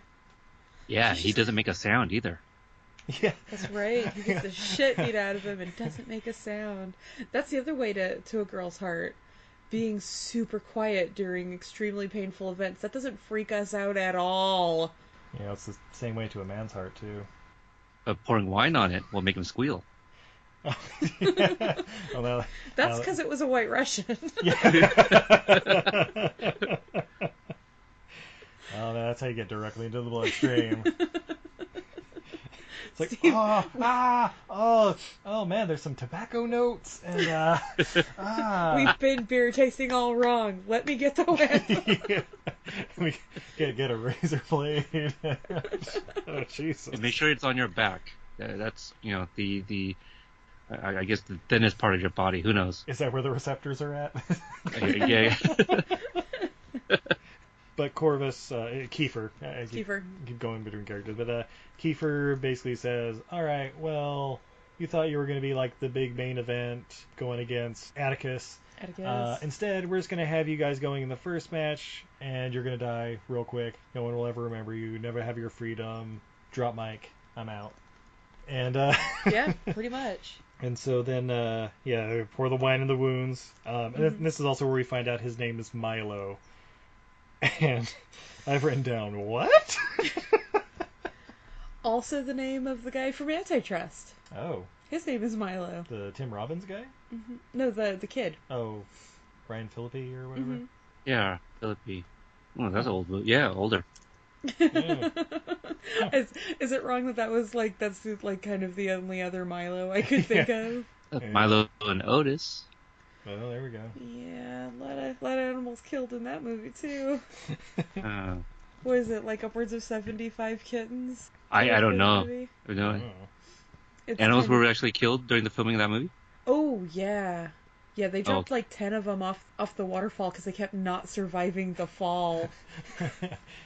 Yeah, he doesn't make a sound either. Yeah. That's right. He gets the shit beat out of him and doesn't make a sound. That's the other way to, to a girl's heart. Being super quiet during extremely painful events. That doesn't freak us out at all. You know, it's the same way to a man's heart too. But pouring wine on it will make him squeal. well, now, That's now- because it was a white Russian. Yeah. Oh, that's how you get directly into the bloodstream. It's like, Steve- oh, ah, oh, oh man, there's some tobacco notes and uh, ah. We've been beer tasting all wrong. Let me get the win. yeah. We get get a razor blade. oh Jesus! And make sure it's on your back. Uh, that's you know the the I, I guess the thinnest part of your body. Who knows? Is that where the receptors are at? yeah. yeah. But Corvus, uh, Kiefer, I keep, Kiefer. keep going between characters, but uh, Kiefer basically says, "All right, well, you thought you were going to be like the big main event going against Atticus. Atticus. Uh, instead, we're just going to have you guys going in the first match, and you're going to die real quick. No one will ever remember you. Never have your freedom. Drop mic. I'm out." And uh, yeah, pretty much. And so then, uh, yeah, pour the wine in the wounds. Um, and Mhm. this is also where we find out his name is Milo. And I've written down, what? Also, the name of the guy from Antitrust. oh, His name is Milo. the Tim Robbins guy? hmm No, the the kid. Oh, Ryan Phillippe or whatever? Mhm. yeah, Philippi. Oh, that's old. Yeah, older. Yeah. is, is it wrong that that was like that's like kind of the only other Milo I could think of? Yeah. Milo and Otis. Well, there we go. Yeah, a lot of lot of animals killed in that movie too. Uh, What is it like upwards of seventy five kittens? I I don't in know. that movie? You know, Oh. It's animals kind of- were actually killed during the filming of that movie. Oh yeah, yeah. They dropped Oh. like ten of them off off the waterfall because they kept not surviving the fall.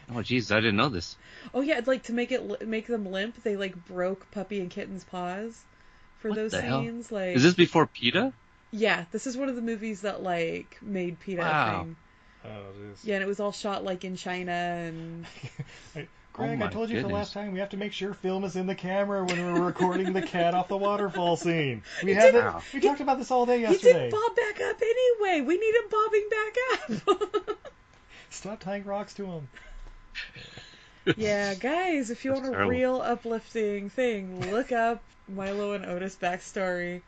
Oh, jeez, I didn't know this. Oh yeah, like to make it make them limp, they like broke Puppy and Kitten's paws for What those the hell? scenes. Like, Is this before PETA? Yeah, this is one of the movies that like made PETA a Wow. thing. oh. Yeah, and it was all shot like in China and oh Greg, I Oh my told you the last time we have to make sure film is in the camera when we're recording the cat off the waterfall scene. We He had did- it. We talked about this all day yesterday. he yesterday. didn't bob back up anyway. We need him bobbing back up. Stop tying rocks to him. yeah, guys, if you That's want a terrible. real uplifting thing, look up Milo and Otis backstory.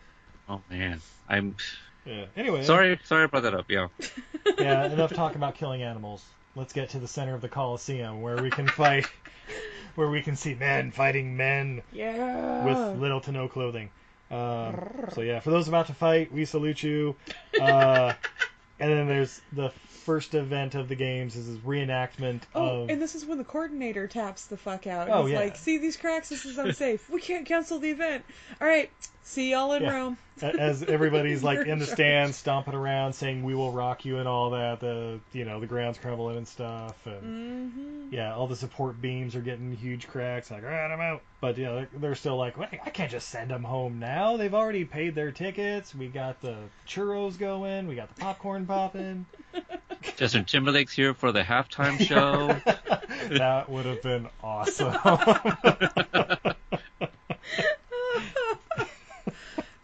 Oh man, I'm Yeah. Anyway. sorry. Sorry, I brought that up. Yeah. yeah, enough talk about killing animals. Let's get to the center of the Coliseum where we can fight, where we can see men fighting men Yeah. with little to no clothing. Um, so yeah, for those about to fight, we salute you. Uh, and then there's the first event of the games is this reenactment Oh, of and this is when the coordinator taps the fuck out. Oh, He's yeah. like, see these cracks? This is unsafe. we can't cancel the event. All right, see y'all in Yeah. Rome. as everybody's like in the stands stomping around saying we will rock you and all that. The you know the ground's crumbling and stuff and. Mm-hmm. yeah, all the support beams are getting huge cracks. Like, all right, I'm out. But yeah, they're, they're still like, Wait, I can't just send them home now. They've already paid their tickets. We got the churros going. We got the popcorn popping. Justin Timberlake's here for the halftime show. that would have been awesome.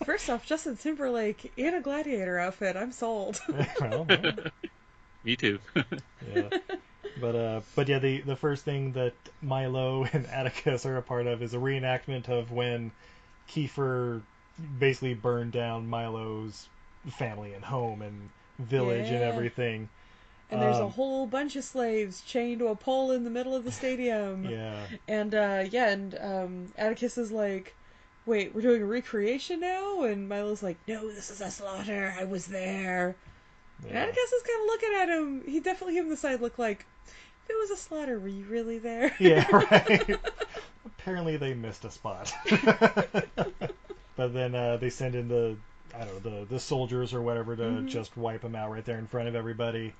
First off, Justin Timberlake in a gladiator outfit. I'm sold. well, well, Me too. yeah. But uh, but yeah, the the first thing that Milo and Atticus are a part of is a reenactment of when Kiefer basically burned down Milo's family and home and village and everything. and there's a Um, whole bunch of slaves chained to a pole in the middle of the stadium. Yeah. And uh, yeah, and um, Atticus is like, "Wait, we're doing a recreation now?" And Milo's like, "No, this is a slaughter. I was there." And yeah. Atticus is kind of looking at him. He definitely gave him the side look like, "If it was a slaughter, were you really there?" Yeah, right. Apparently they missed a spot. but then uh, they send in the I don't know the the soldiers or whatever to Mhm. just wipe them out right there in front of everybody.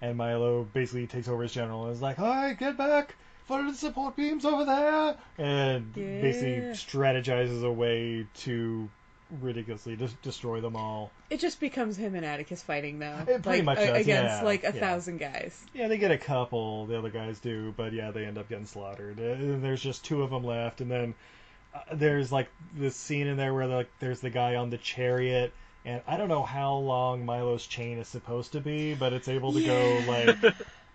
And Milo basically takes over as general and is like, "All right, get back. Follow the support beams over there," and basically strategizes a way to ridiculously just destroy them all. It just becomes him and Atticus fighting though, It pretty like, much does, against yeah, like a yeah. thousand guys. Yeah, they get a couple, the other guys do, but yeah, they end up getting slaughtered. Uh, And there's just two of them left, and then uh, there's like this scene in there where like there's the guy on the chariot, and I don't know how long Milo's chain is supposed to be, but it's able to go like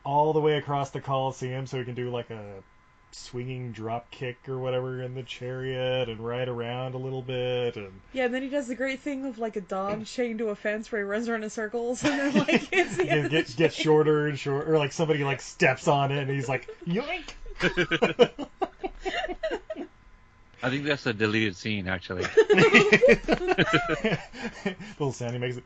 all the way across the Coliseum, so he can do like a swinging drop kick or whatever in the chariot and ride around a little bit and Yeah, and then he does the great thing of like a dog chained to a fence where he runs around in circles and then like it's the end get, of get, the gets shorter and shorter, or like somebody like steps on it and he's like yoink. I think that's a deleted scene, actually. Little sound he makes it.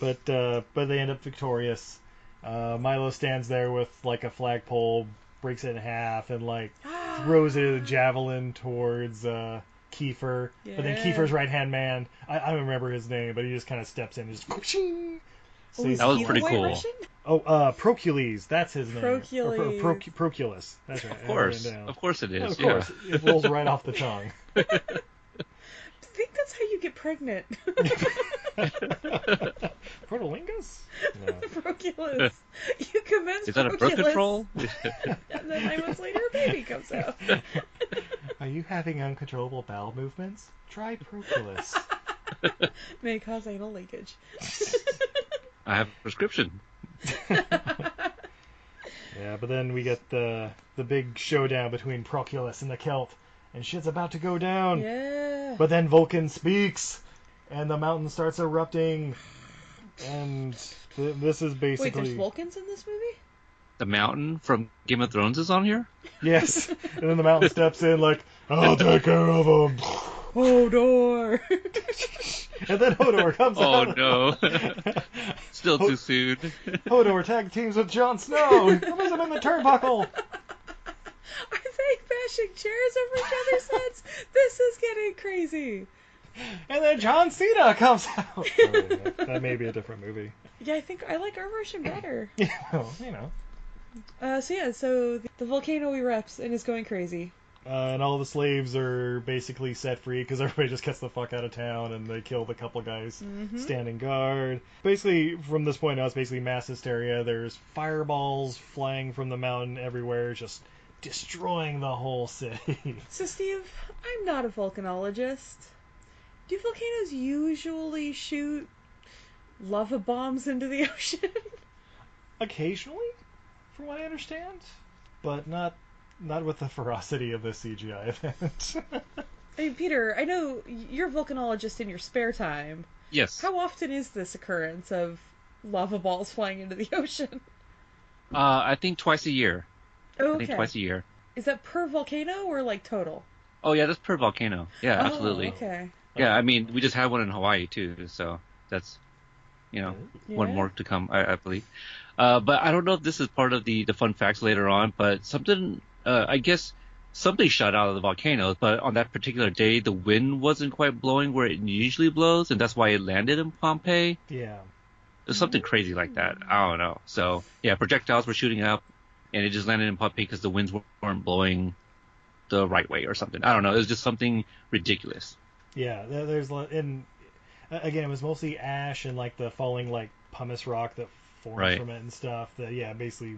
But uh, but they end up victorious. Uh, Milo stands there with like a flagpole, breaks it in half, and like throws it a javelin towards uh, Kiefer. But then Kiefer's right hand man, I, I don't remember his name, but he just kind of steps in and just. whooshing, Oh, That was pretty cool. Russian? Oh, uh, Procules, that's his name. Or Pro- Procules. Proc- Proculus. That's right. Of course, of course it is. Of course, it rolls right off the tongue. I think that's how you get pregnant. Protolingus? No. Proculus. You commence Is that a birth Proculus, control? And then nine months later, a baby comes out. Are you having uncontrollable bowel movements? Try Proculus. May cause anal leakage. I have a prescription. yeah, but then we get the the big showdown between Proculus and the Celt, and shit's about to go down. Yeah. But then Vulcan speaks, and the mountain starts erupting, and th- this is basically. Wait, basically there's Vulcans in this movie? The mountain from Game of Thrones is on here. yes. and then the mountain steps in like, I'll take care of him. Hodor! And then Hodor comes Oh out. no! Still too soon. Hodor tag teams with Jon Snow. He throws him in the turnbuckle. Are they bashing chairs over each other's heads? This is getting crazy. And then John Cena comes out. Oh, yeah. That may be a different movie. Yeah, I think I like our version better. Yeah, well, you know. Uh, so yeah, so the, the volcano erupts and is going crazy. Uh, and all the slaves are basically set free because everybody just gets the fuck out of town and they kill the couple guys standing guard. Basically, from this point on, it's basically mass hysteria. There's fireballs flying from the mountain everywhere, just destroying the whole city. So Steve, I'm not a volcanologist. Do volcanoes usually shoot lava bombs into the ocean? Occasionally, from what I understand, but not not with the ferocity of this CGI event. I mean, Peter, I know you're a volcanologist in your spare time. Yes. How often is this occurrence of lava balls flying into the ocean? Uh, I think twice a year. I think twice a year. Is that per volcano or like total? Oh yeah, that's per volcano. Yeah, Oh, absolutely. okay. Yeah, I mean, we just had one in Hawaii too, so that's, you know, one more to come, I, I believe. Uh, but I don't know if this is part of the the fun facts later on, but something, uh, I guess, something shot out of the volcano, but on that particular day, the wind wasn't quite blowing where it usually blows, and that's why it landed in Pompeii. yeah. There's something crazy like that. I don't know. So yeah, projectiles were shooting up, and it just landed in Pompeii because the winds weren't blowing the right way or something. I don't know. It was just something ridiculous. Yeah, there's li- and uh, again, it was mostly ash and like the falling like pumice rock that formed Right. from it and stuff. That yeah, basically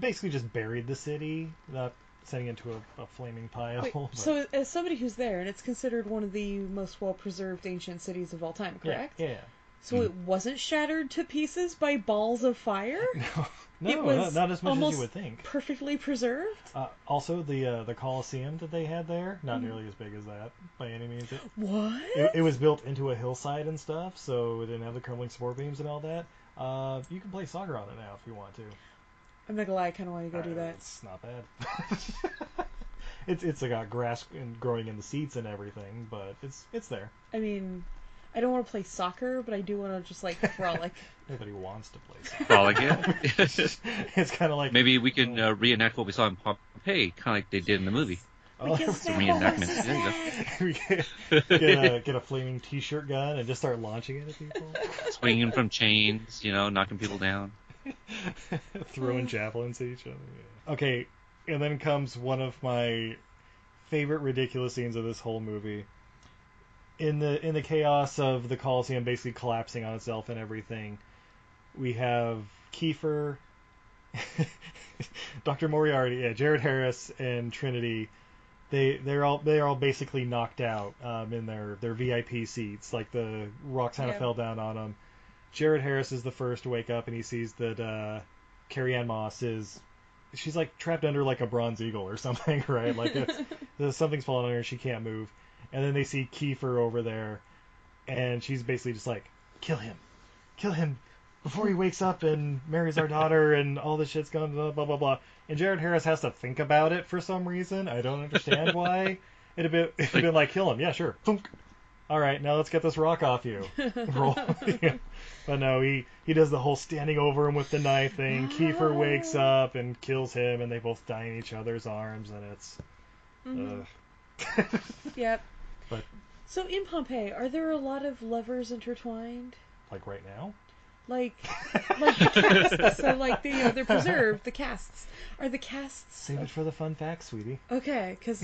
basically just buried the city, not sending it into a, a flaming pile. Wait, so as somebody who's there, and it's considered one of the most well-preserved ancient cities of all time, yeah, correct? yeah, So it wasn't shattered to pieces by balls of fire? yeah. no, It not, was not as much as you would think. Perfectly preserved? Uh, also, the uh, the Colosseum that they had there, not Mm-hmm. nearly as big as that by any means. It, What? it, it was built into a hillside and stuff, so it didn't have the crumbling support beams and all that. Uh, you can play soccer on it now if you want to. I'm not gonna lie, I kind of want to go do Uh, that. It's not bad. it's it's got grass and growing in the seats and everything, but it's it's there. I mean, I don't want to play soccer, but I do want to just like frolic. Nobody wants to play soccer. Frolic, yeah. it's kind of like Maybe we can uh, reenact what we saw in Pompeii, kind of like they did in the movie. oh, can It's reenactment. There you go. get, get a get a flaming T-shirt gun and just start launching it at people, Swinging from chains, you know, knocking people down. throwing javelins at each other. yeah. Okay, and then comes one of my favorite ridiculous scenes of this whole movie. In the in the chaos of the Coliseum basically collapsing on itself and everything, we have Kiefer, Dr. Moriarty, yeah, Jared Harris, and Trinity. They they're all they're all basically knocked out um, in their their VIP seats. Like the rock kind of Yeah. fell down on them. Jared Harris is the first to wake up and he sees that uh, Carrie Ann Moss is she's like trapped under like a bronze eagle or something, right? Like it's, something's falling on her, she can't move. And then they see Kiefer over there, and she's basically just like, kill him, kill him before he wakes up and marries our daughter and all this shit's going blah blah blah blah. And Jared Harris has to think about it for some reason. I don't understand why. It'd have been, it'd have been like, kill him, yeah, sure. Thunk. All right, now let's get this rock off you. Roll. Yeah. But no, he he does the whole standing over him with the knife thing. Kiefer wakes up and kills him, and they both die in each other's arms, and it's. Mhm. ugh. Yep. But- So in Pompeii, are there a lot of lovers intertwined? like right now. Like, like the casts. so like the you know, they're preserved. The casts are the casts. Save it for the fun facts, sweetie. Okay, because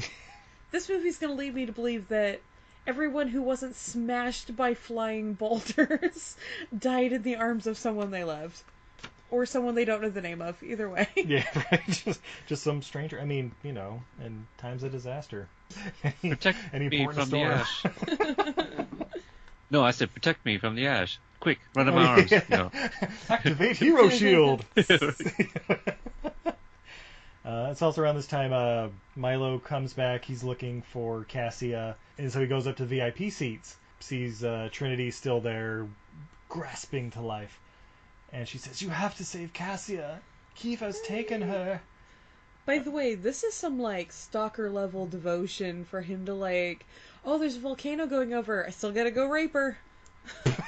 this movie's gonna lead me to believe that everyone who wasn't smashed by flying boulders died in the arms of someone they loved, or someone they don't know the name of. Either way. Yeah, right. Just just some stranger. I mean, you know, in times of disaster. Any, Protect any me port in from the ash. no, I said protect me from the ash. Quick, run to Oh, my arms. yeah. No. Activate hero shield. Uh, it's also around this time uh, Milo comes back. He's looking for Cassia, and so he goes up to VIP seats. Sees uh, Trinity still there, grasping to life, and she says, "You have to save Cassia. Keith has taken her." By the way, this is some like stalker level devotion for him to like, oh, there's a volcano going over. I still gotta go rape her.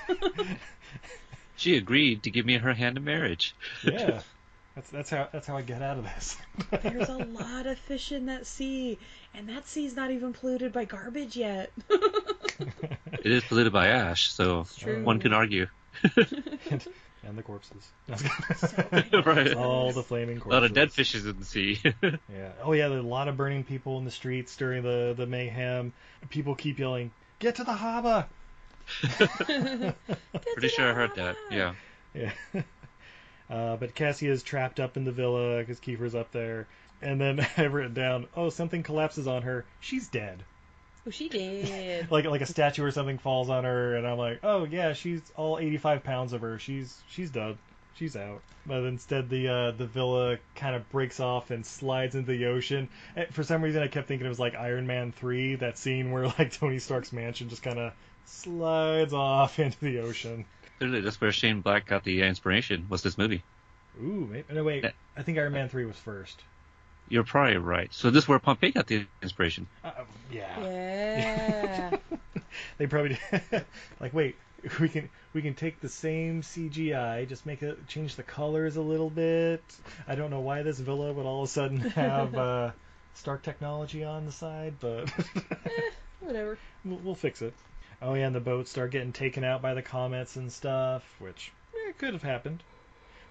She agreed to give me her hand in marriage. Yeah, that's that's how that's how I get out of this. There's a lot of fish in that sea, and that sea's not even polluted by garbage yet. It is polluted by ash, so one can argue. And, and the corpses. right. All the flaming A corpses. lot of dead fishes in the sea. Yeah. Oh yeah, there's a lot of burning people in the streets during the the mayhem. People keep yelling, "Get to the harbor!" Pretty sure I heard that. Yeah. Yeah. Uh, but Cassia is trapped up in the villa because Kiefer's up there. And then I've written down, oh, something collapses on her. She's dead. Oh, she did. Like like a statue or something falls on her, and I'm like, oh yeah, she's all 85 pounds of her. She's she's done. She's out. But instead, the uh, the villa kind of breaks off and slides into the ocean. And for some reason, I kept thinking it was like Iron Man 3, that scene where like Tony Stark's mansion just kind of slides off into the ocean. Clearly, that's where Shane Black got the inspiration. Was this movie? Ooh, maybe, no wait, I think Iron Man 3 was first. You're probably right. So this is where Pompeii got the inspiration. Uh, yeah. Yeah. they probably like wait we can we can take the same CGI just make it change the colors a little bit I don't know why this villa would all of a sudden have uh, Stark technology on the side but Whatever. we'll, we'll fix it oh yeah and the boats start getting taken out by the comets and stuff which eh, could have happened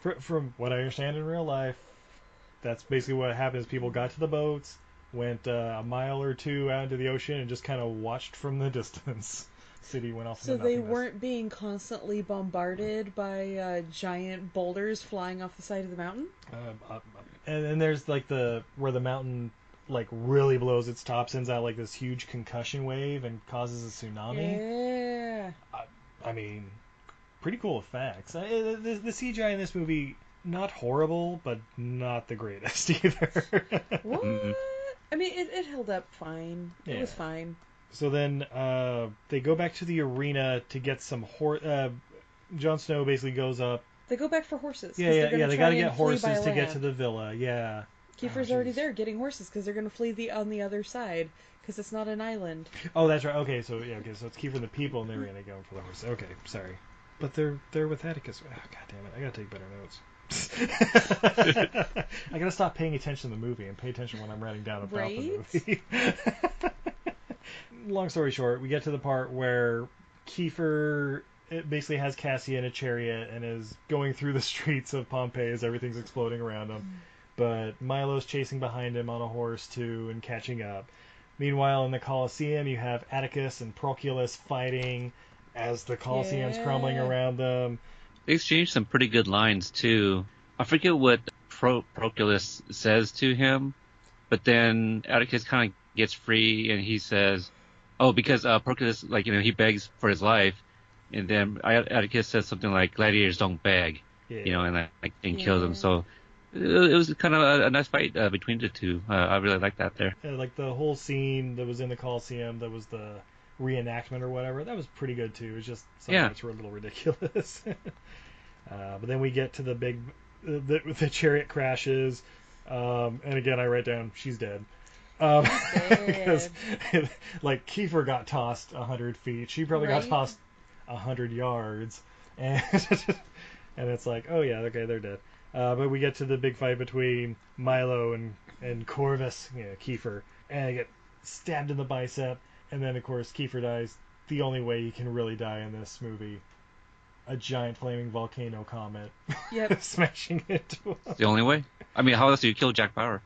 Fr from what I understand in real life that's basically what happened is people got to the boats went uh, a mile or two out into the ocean and just kind of watched from the distance. City went off. So they weren't being constantly bombarded by uh, giant boulders flying off the side of the mountain? Uh, uh, and then there's like the where the mountain like really blows its top, sends out like this huge concussion wave and causes a tsunami. Yeah. I mean, pretty cool effects. The, the CGI in this movie not horrible, but not the greatest either. What? Mhm. I mean, it, it held up fine. It was fine. So then uh, they go back to the arena to get some horse. Uh, Jon Snow basically goes up. They go back for horses. Yeah, yeah, yeah. They got to get horses to get to the villa. Yeah. Kiefer's Oh, already there getting horses because they're going to flee the on the other side because it's not an island. Oh, that's right. Okay, so yeah, okay, so it's Kiefer and the people, and the arena going to go for the horses. Okay, sorry. But they're they're with Atticus. Oh, God damn it! I gotta take better notes. I gotta stop paying attention to the movie and pay attention when I'm writing down about Right? the movie. Long story short, we get to the part where Kiefer basically has Cassie in a chariot and is going through the streets of Pompeii as everything's exploding around him. Mm-hmm. But Milo's chasing behind him on a horse too and catching up. Meanwhile, in the Colosseum, you have Atticus and Proculus fighting as the Colosseum's crumbling around them. They exchanged some pretty good lines too. I forget what Pro- Proculus says to him, but then Atticus kind of gets free and he says, "Oh, because uh, Proculus, like you know, he begs for his life, and then Atticus says something like, "Gladiators don't beg," Yeah. you know, and like and kills him. So it, it was kind of a, a nice fight uh, between the two. Uh, I really like that there. Yeah, like the whole scene that was in the Coliseum, that was the reenactment or whatever. That was pretty good too. It was just some Yeah. parts were a little ridiculous. uh, but then we get to the big, the, the chariot crashes, um, and again I write down she's dead. Um, because like Kiefer got tossed a hundred feet, she probably got tossed a hundred yards, and and it's like, oh yeah, okay, they're dead. Uh, but we get to the big fight between Milo and and Corvus, you know, Kiefer, and I get stabbed in the bicep, and then of course Kiefer dies. The only way he can really die in this movie, a giant flaming volcano comet Yep. smashing into him. The only way. I mean, how else do you kill Jack Bauer?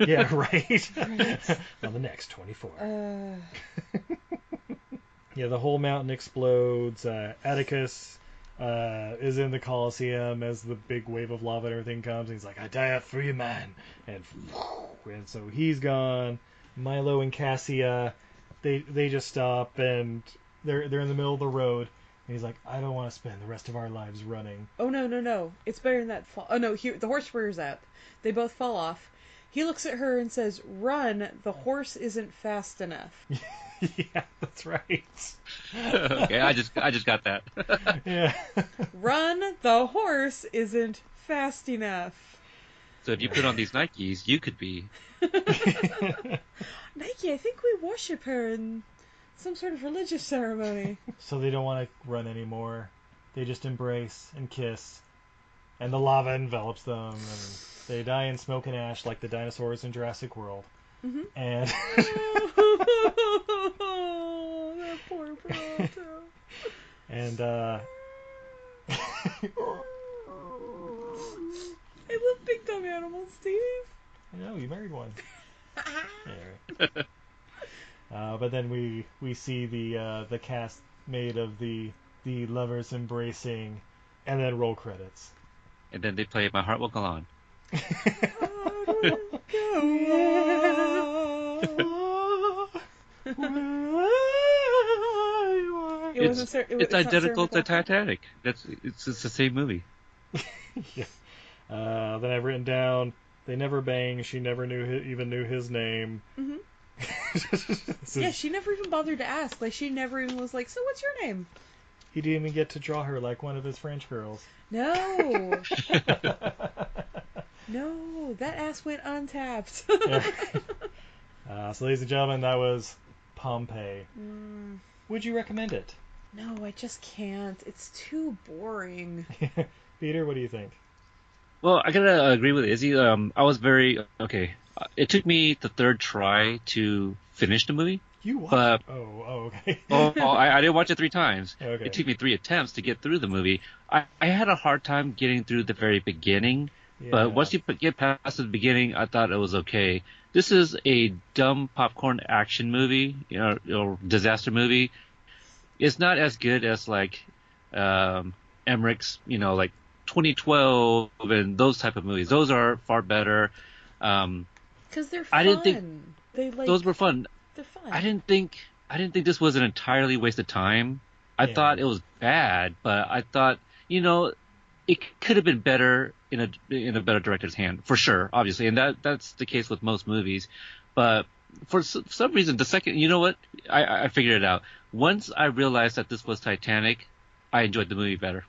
Yeah, right. Right. On the next twenty-four. Uh, Yeah, the whole mountain explodes. Uh, Atticus uh, is in the Colosseum as the big wave of lava and everything comes. And he's like, "I die a free man," and and so he's gone. Milo and Cassia, they they just stop and they're they're in the middle of the road. And he's like, "I don't want to spend the rest of our lives running." oh no, no, no! It's better than that. Fall. Oh no, he, the horse rears up. They both fall off. He looks at her and says, "Run! The horse isn't fast enough." yeah, that's right. okay, I just I just got that. yeah. Run! The horse isn't fast enough. So if you put on these Nikes, you could be. Nike, I think we worship her in some sort of religious ceremony. So they don't want to run anymore. They just embrace and kiss, and the lava envelops them, and they die in smoke and ash like the dinosaurs in Jurassic World. Mhm. And that poor Peralta. and uh, I love big dumb animals, Steve. I know you married one. Yeah, right. uh, but then we we see the uh, the cast made of the the lovers embracing, and then roll credits. And then they play My Heart Will Go On. It It's, wasn't it- it's not identical to Titanic. That's it's, it's the same movie. yeah. Uh, then I've written down they never banged. She never knew even knew his name. Mhm. This is- Yeah, she never even bothered to ask. Like, she never even was like, "So, what's your name?" He didn't even get to draw her like one of his French girls. No, no, that ass went untapped. Yeah. uh, so, ladies and gentlemen, that was Pompeii. Mm, Would you recommend it? no, I just can't. It's too boring. Peter, what do you think? Well, I gotta agree with Izzy. Um, I was very okay. uh, It took me the third try to finish the movie. You watched? But- oh, oh, okay. Oh, oh, I, I didn't watch it three times. Okay. It took me three attempts to get through the movie. I, I had a hard time getting through the very beginning, Yeah. but once you get past the beginning, I thought it was okay. This is a dumb popcorn action movie, you know, or disaster movie. It's not as good as like um, Emmerich's, you know, like 2012 and those type of movies. Those are far better. Um, Because they're fun. I didn't think- they like. those were fun. They're fun. I didn't think I didn't think this was an entirely waste of time. I Yeah. thought it was bad, but I thought you know it could have been better in a in a better director's hand for sure, obviously, and that that's the case with most movies. But for some reason, the second you know what I I figured it out. Once I realized that this was Titanic, I enjoyed the movie better.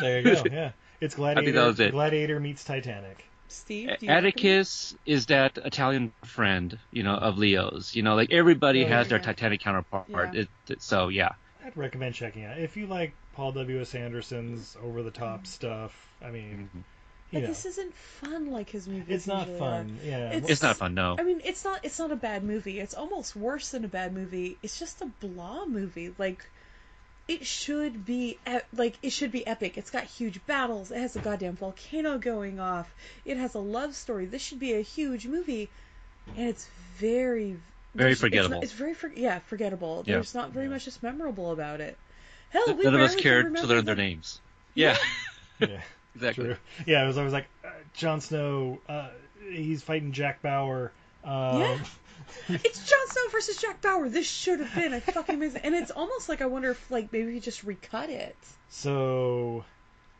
There you go. Yeah. It's Gladiator. that was it. Gladiator meets Titanic. Steve, do you Atticus is that Italian friend, you know, of Leo's. You know, like everybody Oh, has their. Titanic counterpart. Yeah. It, it- so yeah. I'd recommend checking out. If you like Paul W.S. Anderson's over the top mm-hmm. stuff, I mean, mm-hmm. you But know, this isn't fun like his movies. it's not usually fun. Yeah. It's- It's not fun, no. I mean, it's not. It's not a bad movie. It's almost worse than a bad movie. It's just a blah movie. Like, it should be e- like it should be epic. It's got huge battles. It has a goddamn volcano going off. It has a love story. This should be a huge movie, and it's very Very it's not- forgettable. It's, very for, yeah forgettable. Yeah. There's not very much just memorable about it. Hell, we None of us barely can cared to remember learn their names. Yeah, yeah. exactly. True. Yeah, it was always like uh, Jon Snow. Uh, he's fighting Jack Bauer. Um, Yeah. It's Jon Snow versus Jack Bauer. This should have been a fucking amazing. And it's almost like I wonder if like maybe he just recut it. So,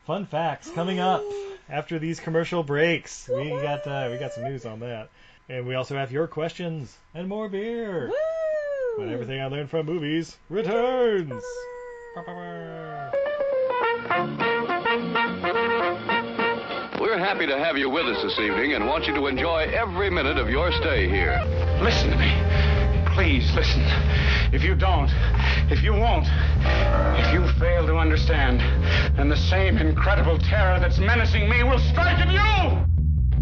fun facts coming up. after these commercial breaks. We got uh, we got some news on that, and we also have your questions and more beer. Woo! When everything I learned from movies returns. We're happy to have you with us this evening and want you to enjoy every minute of your stay here. Listen to me. Please listen. If you don't, if you won't, if you fail to understand, then the same incredible terror that's menacing me will strike at you!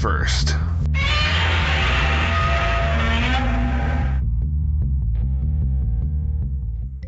first.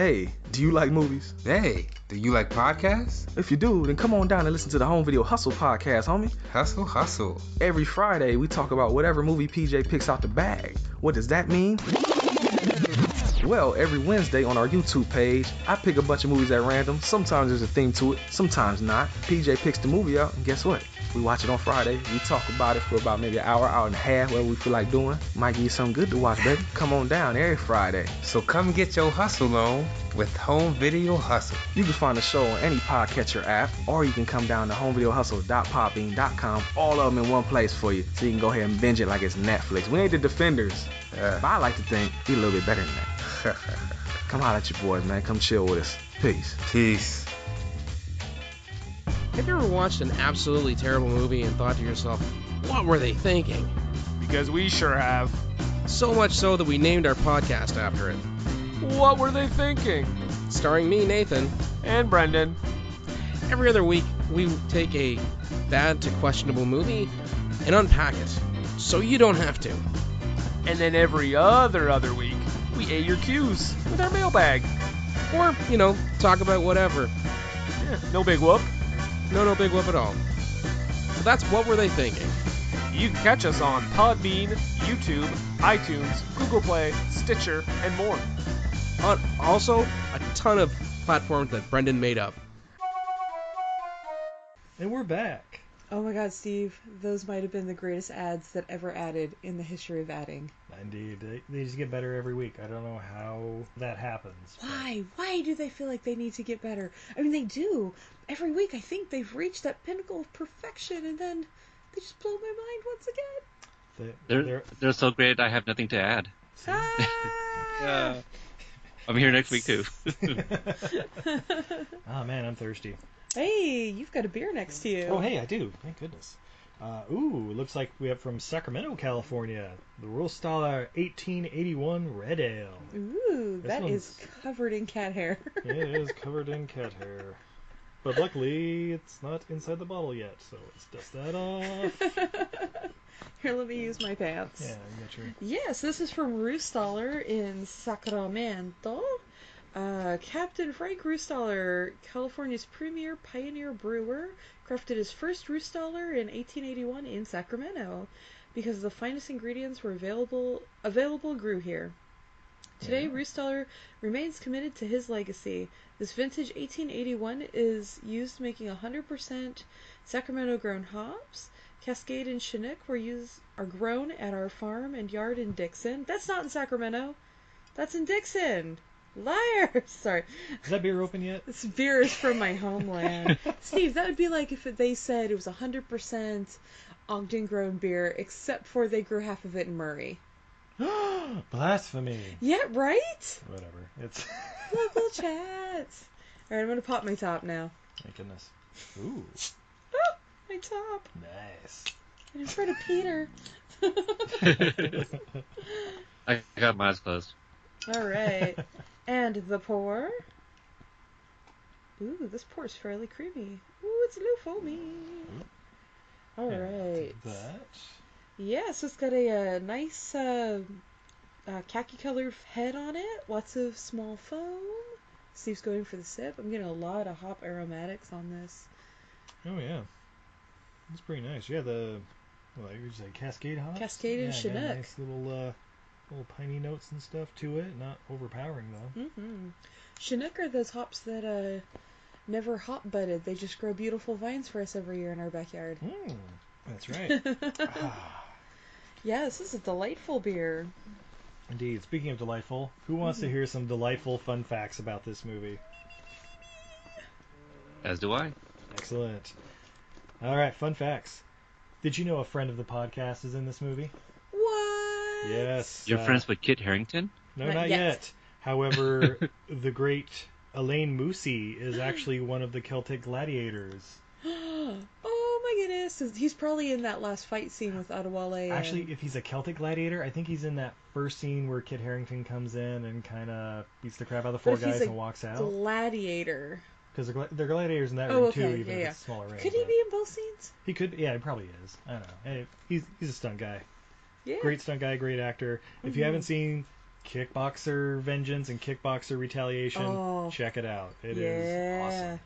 Hey, do you like movies? Hey, do you like podcasts? If you do, then come on down and listen to the Home Video Hustle podcast, homie. Hustle, hustle. Every Friday, we talk about whatever movie PJ picks out the bag. What does that mean? Well, every Wednesday on our YouTube page, I pick a bunch of movies at random. Sometimes there's a theme to it, sometimes not. PJ picks the movie out, and guess what? We watch it on Friday. We talk about it for about maybe an hour, hour and a half, whatever we feel like doing. Might give you something good to watch, baby. Come on down every Friday. So come get your hustle on with Home Video Hustle. You can find the show on any podcatcher app, or you can come down to homevideohustle.podbean.com. All of them in one place for you, so you can go ahead and binge it like it's Netflix. We ain't the defenders, uh, but I like to think we a little bit better than that. come holler at your boys, man. Come chill with us. Peace. Peace. Have you ever watched an absolutely terrible movie and thought to yourself, what were they thinking? Because we sure have. So much so that we named our podcast after it. What were they thinking? Starring me, Nathan. And Brendan. Every other week, we take a bad to questionable movie and unpack it so you don't have to. And then every other other week, we A your cues with our mailbag. Or, you know, talk about whatever. Yeah, no big whoop. No, no big whoop at all. So that's what were they thinking. You can catch us on Podbean, YouTube, iTunes, Google Play, Stitcher, and more. On also a ton of platforms that Brendan made up. And we're back. Oh my god, Steve, those might have been the greatest ads that ever added in the history of adding. Indeed. They, they just get better every week. I don't know how that happens. Why? Why do they feel like they need to get better? I mean, they do. Every week, I think they've reached that pinnacle of perfection, and then they just blow my mind once again. They, They're, they're, they're so great, I have nothing to add. Ah! I'm here next week, too. oh, man, I'm thirsty. Hey, you've got a beer next to you. Oh, hey, I do. Thank goodness. Uh, ooh, looks like we have from Sacramento, California, the Ruhstaller 1881 Red Ale. Ooh, This that one's- is covered in cat hair. it is covered in cat hair. But luckily, it's not inside the bottle yet, so let's dust that off. Here, let me use my pants. Yeah, you got your. Yes, this is from Ruhstaller in Sacramento. Uh, Captain Frank Ruhstaller, California's premier pioneer brewer, crafted his first Ruhstaller in 1881 in Sacramento because the finest ingredients were available available grew here. Today, Ruhstaller remains committed to his legacy. This vintage 1881 is used making 100% Sacramento-grown hops. Cascade and Chinook were used are grown at our farm and yard in Dixon. That's not in Sacramento. That's in Dixon. Liar! Sorry. Is that beer open yet? This beer is from my homeland. Steve, that would be like if they said it was 100% Ogden grown beer, except for they grew half of it in Murray. Blasphemy. Yeah, right? Whatever. It's. Local chats. Alright, I'm gonna pop my top now. Thank goodness. Ooh. My top. Nice. And in front of Peter. I got my eyes closed. All right. and the pour. Ooh, this pour is fairly creamy. Ooh, it's a little foamy. All right. That. Yeah, so it's got a, uh nice uh, uh, khaki colored head on it. Lots of small foam. Steve's going for the sip. I'm getting a lot of hop aromatics on this. Oh yeah. It's pretty nice. Yeah, the what you say Cascade hops. Cascade and yeah, got Chinook. Nice little uh, little piney notes and stuff to it. Not overpowering though. Mm-hmm. Chinook are those hops that uh, never hop budded. They just grow beautiful vines for us every year in our backyard. Mm, that's right. Yeah, this is a delightful beer. Indeed. Speaking of delightful, who wants to Mhm. hear some delightful fun facts about this movie? As do I. Excellent. All right, fun facts. Did you know a friend of the podcast is in this movie? What? Yes. You're uh, friends with Kit Harington? No, Not not, yet. yet. However, the great Alain Moussi is actually one of the Celtic gladiators. oh my goodness. He's probably in that last fight scene with Adewale. and- Actually, if he's a Celtic gladiator, I think he's in that first scene where Kit Harington comes in and kind of beats the crap out of the four if he's guys a and walks out. gladiator. Because gla- they're gladiators in that Oh, ring okay. too, even yeah, if yeah. it's smaller ring. Could he be in both scenes? He could. Yeah, he probably is. I don't know. Hey, he's he's a stunt guy. Yeah. Great stunt guy, great actor. If you haven't seen Kickboxer Vengeance and Kickboxer Retaliation, Oh. check it out. It is yeah. awesome.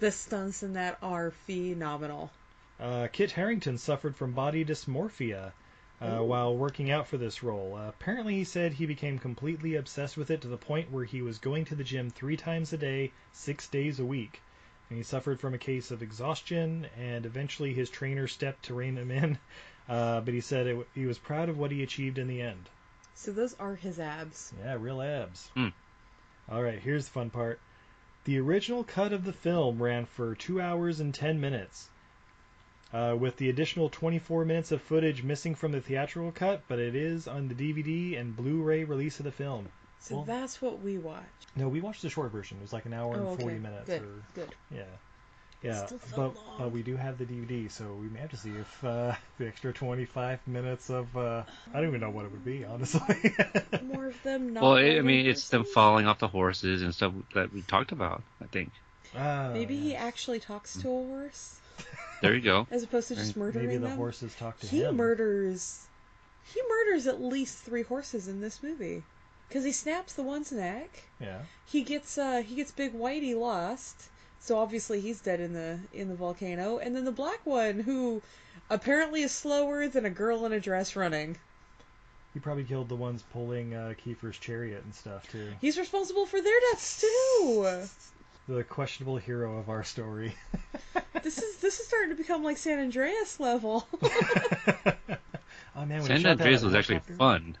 The stunts in that are phenomenal. Uh, Kit Harington suffered from body dysmorphia uh, while working out for this role. Uh, apparently, he said he became completely obsessed with it to the point where he was going to the gym three times a day, six days a week. And he suffered from a case of exhaustion, and eventually his trainer stepped to rein him in. Uh, but he said it, he was proud of what he achieved in the end. So those are his abs. Yeah, real abs. Hmm. All right, here's the fun part. The original cut of the film ran for 2 hours and 10 minutes, uh, with the additional 24 minutes of footage missing from the theatrical cut, but it is on the DVD and Blu ray release of the film. So Well- that's what we watch. No, we watched the short version. It was like an hour and Oh, okay. 40 minutes. Good, Or, good. Yeah. Yeah, Still so but long. uh, we do have the DVD, so we may have to see if uh, the extra 25 minutes of uh, I don't even know what it would be, honestly. More of them not. Well, I I mean, it's them falling off the horses and stuff that we talked about. I think. Ah, Maybe he actually talks to a horse There you go. as opposed to just murdering Maybe the them. horses talk to him. he him. murders. He murders at least three horses in this movie, because he snaps the one's neck. Yeah. He gets uh he gets Big Whitey lost, so obviously he's dead in the in the volcano. And then the black one, who apparently is slower than a girl in a dress running. He probably killed the ones pulling uh, Kiefer's chariot and stuff too. He's responsible for their deaths too. The questionable hero of our story. This is this is starting to become like San Andreas level. oh man, San Andreas was actually helicopter-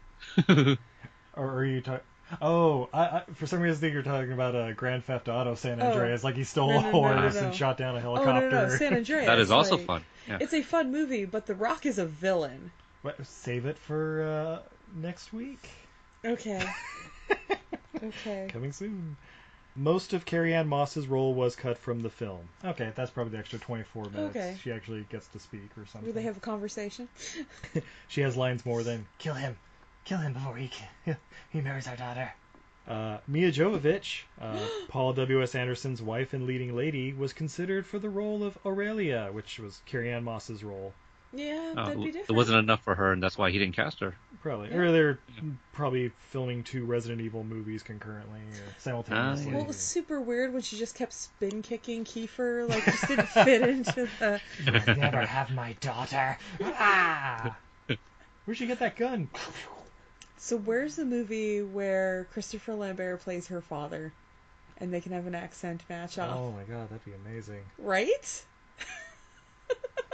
fun. Or are you talking? Oh, I, I for some reason I think you're talking about uh, Grand Theft Auto San Oh. Andreas, like he stole No, a no, no, no, horse no. and shot down a oh helicopter. no no no San Andreas. That is also like, fun. Yeah. It's a fun movie, but The Rock is a villain. What, save it for uh, next week. Okay. okay. Coming soon. Most of Carrie Ann Moss's role was cut from the film. Okay, that's probably the extra 24 minutes. Okay. She actually gets to speak or something. Where they have a conversation. She has lines more than "kill him, kill him before he he marries our daughter." Uh, Milla Jovovich, uh, Paul W. S. Anderson's wife and leading lady, was considered for the role of Aurelia, which was Carrie Ann Moss's role. Yeah, Uh, that'd be it wasn't enough for her, and that's why he didn't cast her. Probably, Yeah. or they're probably filming two Resident Evil movies concurrently or simultaneously. Well, it was super weird when she just kept spin kicking Kiefer, like just didn't fit into the. Never have my daughter. Ah! Where'd you get that gun? So where's the movie where Christopher Lambert plays her father, and they can have an accent match off? Oh my god, that'd be amazing. Right?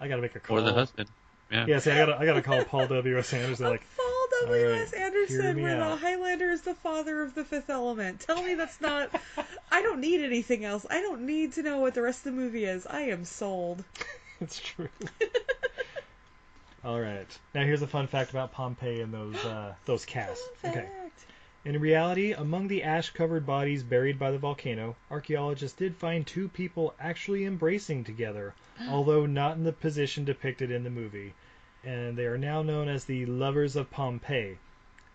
I gotta make a call. Or the husband. Yeah. Yeah, see, I gotta, I gotta call Paul W. S. Anderson. Like, Paul W S right, Anderson, hear me the. Highlander is the father of the Fifth Element. Tell me that's not. I don't need anything else. I don't need to know what the rest of the movie is. I am sold. it's true. All right. Now here's a fun fact about Pompeii and those uh, those casts. Okay. In reality, among the ash covered bodies buried by the volcano, archaeologists did find two people actually embracing together, although not in the position depicted in the movie, and they are now known as the Lovers of Pompeii.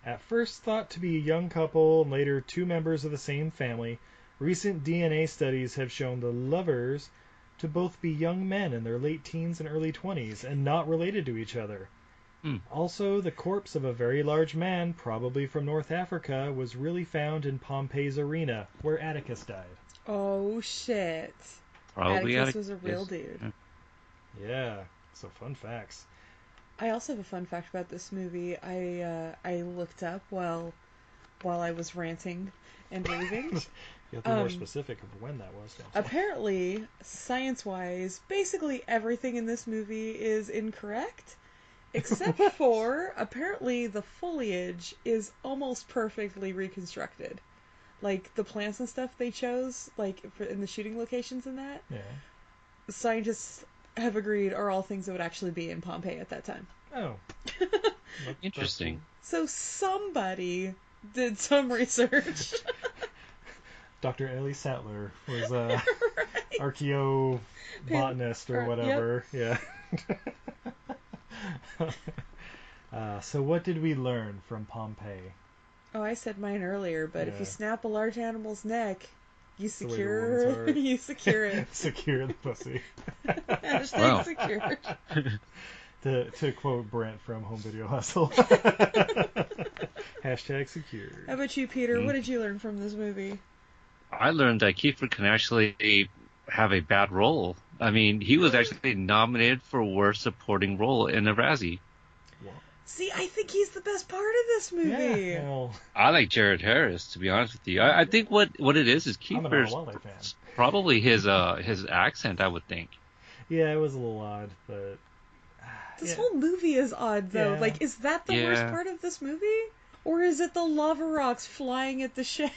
At first thought to be a young couple and later two members of the same family, recent DNA studies have shown the lovers to both be young men in their late teens and early 20s and not related to each other. Hmm. Also, the corpse of a very large man, probably from North Africa, was really found in Pompeii's arena, where Atticus died. Oh shit. Probably Atticus Attic- was a real dude. Yeah, so fun facts. I also have a fun fact about this movie. I uh, I looked up while while I was ranting and raving. You have to be more Um, specific of when that was. don't? Apparently, science wise, basically everything in this movie is incorrect, except for apparently the foliage is almost perfectly reconstructed. Like the plants and stuff they chose, like for, in the shooting locations and that, Yeah. scientists have agreed are all things that would actually be in Pompeii at that time. Oh. Interesting. So somebody did some research. Dr. Ellie Sattler was a archaeobotanist or Or- whatever. Yeah. uh, so what did we learn from Pompeii? Oh, I said mine earlier, but if you snap a large animal's neck, you the secure you secure it. Secure the pussy. Hashtag Wow. secured. to, to quote Brent from Home Video Hustle. Hashtag secured. How about you, Peter? Mm. What did you learn from this movie? I learned that Kiefer can actually have a bad role. I mean, he was actually nominated for worst supporting role in a Razzie. See, I think he's the best part of this movie. Yeah, well, I like Jared Harris, to be honest with you. I, I think what, what it is is I'm Kiefer's probably his uh his accent. I would think. Yeah, it was a little odd, but This Yeah. whole movie is odd, though. Yeah. Like, is that the worst part of this movie? Or is it the lava rocks flying at the ship?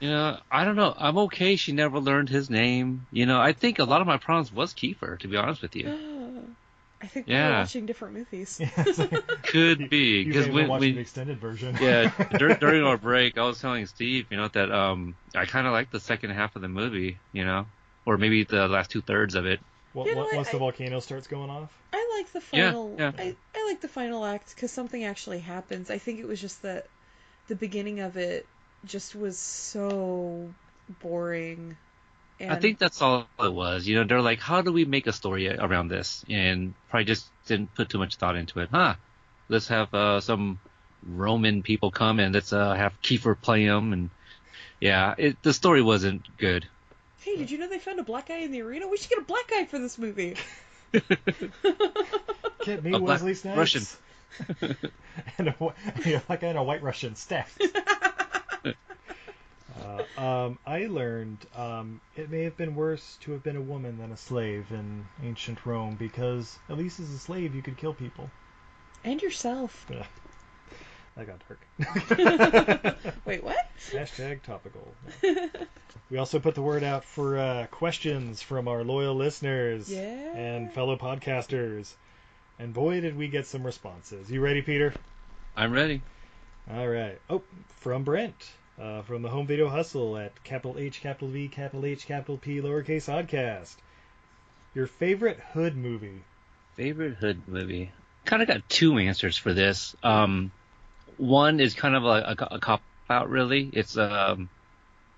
You know, I don't know. I'm okay. She never learned his name. You know, I think a lot of my problems was Kiefer, to be honest with you. I think we're Yeah. watching different movies. Could be because may when, watch when the extended version. yeah dur- during our break, I was telling Steve, you know, that um I kind of like the second half of the movie, you know, or maybe the last two thirds of it. What, You know what- what, once the I- volcano starts going off? I like the Yeah, final. yeah. I, I like the final act because something actually happens. I think it was just that the beginning of it just was so boring. And I think that's all it was. You know, they're like, how do we make a story around this? And probably just didn't put too much thought into it. Huh? Let's have uh, some Roman people come and let's uh, have Kiefer play them. And yeah, it, the story wasn't good. Hey, did you know they found a black guy in the arena? We should get a black guy for this movie. Get me A black Wesley Snipes. Russian. and a, whi- yeah, like and a white Russian stacked. Uh, um, I learned um, it may have been worse to have been a woman than a slave in ancient Rome because at least as a slave you could kill people. And yourself. Yeah. That got dark. Wait, what? Hashtag topical. We also put the word out for uh, questions from our loyal listeners Yeah. and fellow podcasters. And boy, did we get some responses. You ready, Peter? I'm ready. All right. Oh, from Brent, uh, from the Home Video Hustle at capital H, capital V, capital H, capital P, lowercase oddcast. Your favorite Hood movie? Favorite Hood movie? Kind of got two answers for this. Um, one is kind of a, a, a cop out, really. It's um,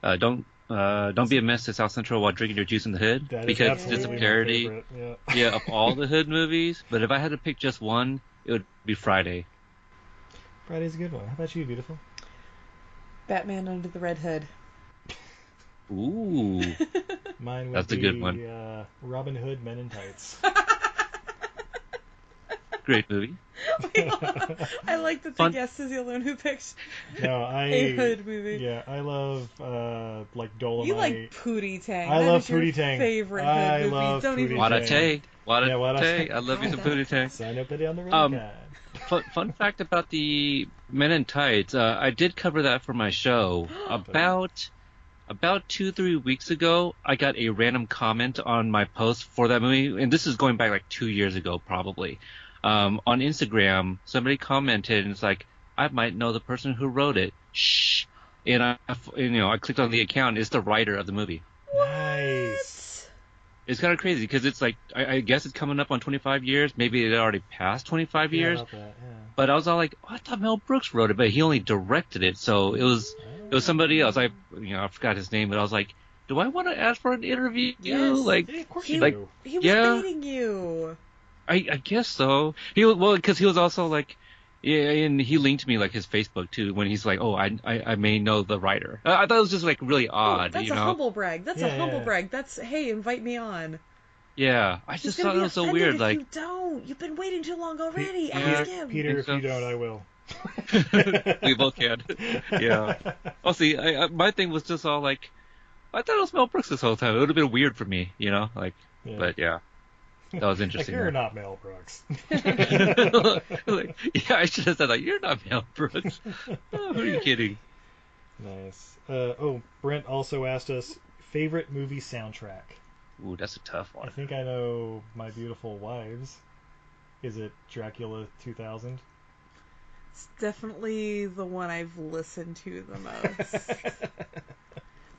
uh, don't uh, don't be a mess to South Central while drinking your juice in the hood That because it's a parody. yeah. yeah, of all the Hood movies. But if I had to pick just one, it would be Friday. Friday's a good one. How about you, beautiful? Batman Under the Red Hood. Ooh, Mine would That's a be good one. Uh, Robin Hood Men in Tights. great movie. I like that the Fun- guest is the only one who picked No, I a Hood movie. Yeah, I love uh, like Dolomite. You like Pootie Tang. I That love is your Pootie Tang. Favorite I movie. love Don't even. Pootie Wada Tang. Tay, Wada Yeah, Wada Tay. Tay. I love you some Pootie Tang. Sign up down the road Um, guide. fun, fun fact about the Men in Tights. Uh, I did cover that for my show about about two three weeks ago. I got a random comment on my post for that movie, and this is going back like two years ago probably. Um, on Instagram, somebody commented and it's like, I might know the person who wrote it. shh, and I, you know, I clicked on the account. It's the writer of the movie. Nice. It's kind of crazy because it's like I, I guess it's coming up on 25 years. Maybe it already passed 25 Yeah, years. that, yeah. But I was all like, oh, I thought Mel Brooks wrote it, but he only directed it. So it was it was somebody else. I you know I forgot his name, but I was like, do I want to ask for an interview? Yes. Like, Yeah, of course He, you like do. he was yeah. baiting you. I, I guess so. He was well because he was also like, yeah, and he linked me like his Facebook too when he's like, oh, I I, I may know the writer. I, I thought it was just like really Oh, odd, that's you a know? humble brag. That's Yeah, a humble yeah. brag. That's hey, invite me on. Yeah, I He's just thought be it was so weird. if like, you don't. You've been waiting too long already. Yeah. Ask Peter, him. Peter, if you don't, I will. we both can. Yeah. Oh, see, I, I, my thing was just all like, I thought it was Mel Brooks this whole time. It would have been weird for me, you know, like, Yeah. but yeah, that was Like, interesting. you're not Mel Brooks. Like, yeah, I should have said like, you're not Mel Brooks. Oh, who are you kidding? nice. Uh, oh, Brent also asked us favorite movie soundtrack. Ooh, that's a tough one. I think I know My Beautiful Wives. Is it Dracula 2000? It's definitely the one I've listened to the most.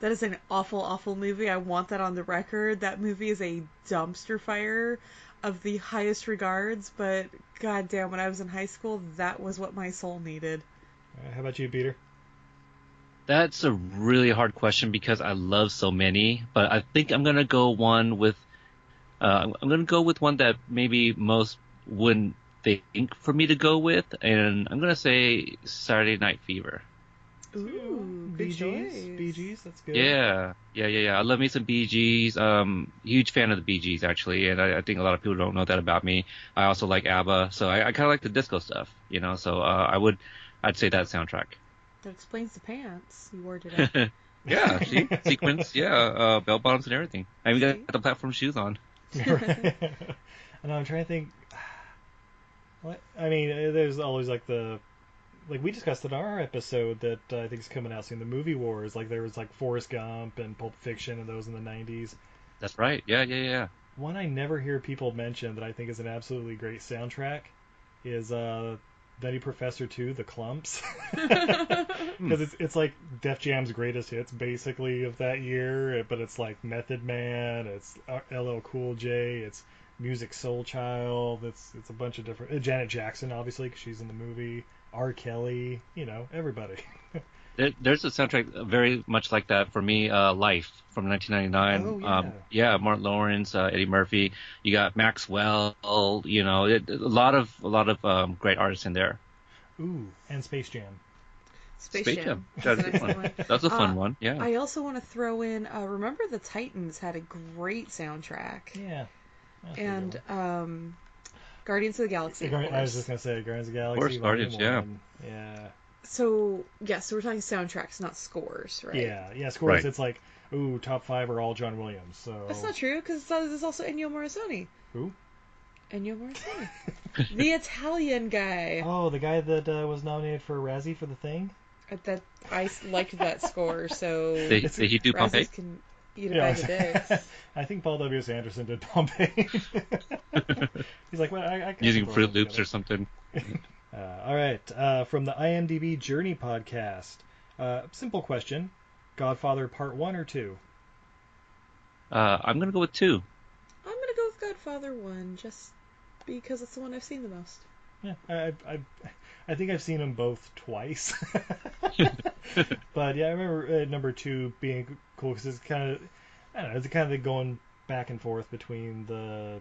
that is an awful, awful movie. I want that on the record. That movie is a dumpster fire of the highest regards, but goddamn, when I was in high school, that was what my soul needed. Uh, how about you, Peter? That's a really hard question because I love so many, but I think I'm gonna go one with. Uh, I'm gonna go with one that maybe most wouldn't think for me to go with, and I'm gonna say Saturday Night Fever. Ooh, Bee good Gees? Bee Gees? That's good. Yeah, yeah, yeah, yeah. I love me some Bee Gees. Um, huge fan of the Bee Gees actually, and I, I think a lot of people don't know that about me. I also like ABBA, so I, I kind of like the disco stuff, you know. So uh, I would, I'd say that soundtrack. That explains the pants you wore today. yeah, see, sequins, yeah, uh, bell bottoms and everything. I even got the platform shoes on. I know. I'm trying to think. What? I mean, uh, there's always like the, like we discussed in our episode that uh, I think is coming out soon. The movie wars. Like there was like Forrest Gump and Pulp Fiction and those in the '90s. That's right. Yeah, yeah, yeah. One I never hear people mention that I think is an absolutely great soundtrack is uh, Nutty Professor 2, The Klumps. Because it's, it's like Def Jam's greatest hits, basically, of that year. But it's like Method Man, it's uh, LL Cool J, it's Musiq Soulchild, it's it's a bunch of different. Uh, Janet Jackson, obviously, because she's in the movie. R. Kelly, you know, everybody. There, there's a soundtrack very much like that for me. Uh, Life from 1999. Oh, yeah. Um, yeah, Martin Lawrence, uh, Eddie Murphy. You got Maxwell. You know, it, a lot of a lot of um, great artists in there. Ooh, and Space Jam. Space, Space Jam. Jam. That's That's a good one. one. That's a fun Uh, one. Yeah. I also want to throw in. Uh, remember the Titans had a great soundtrack. Yeah. That's a good And um, Guardians of the Galaxy. one. of I was just gonna say Guardians of the Galaxy. Of course, Guardians, yeah. Yeah. So yeah, so we're talking soundtracks, not scores, right? Yeah, yeah. Scores. Right. It's like, ooh, top five are all John Williams. So That's not true because there's also Ennio Morricone. Who? Ennio Morricone, the Italian guy. Oh, the guy that uh, was nominated for a Razzie for the thing. Uh, That I s- liked that score, so Did, did he do Razzies Pompeii? can eat a bag of dicks. I think Paul W. S. Anderson did Pompeii. He's like, well, I, I can Using throw Fruit Loops together. or something. Uh, all right, uh, from the IMDb Journey podcast. Uh, simple question: Godfather Part One or Two? Uh, I'm gonna go with two. I'm gonna go with Godfather One, just because it's the one I've seen the most. Yeah, I, I, I think I've seen them both twice. but yeah, I remember uh, number two being cool because it's kind of, I don't know, it's kind of going back and forth between the,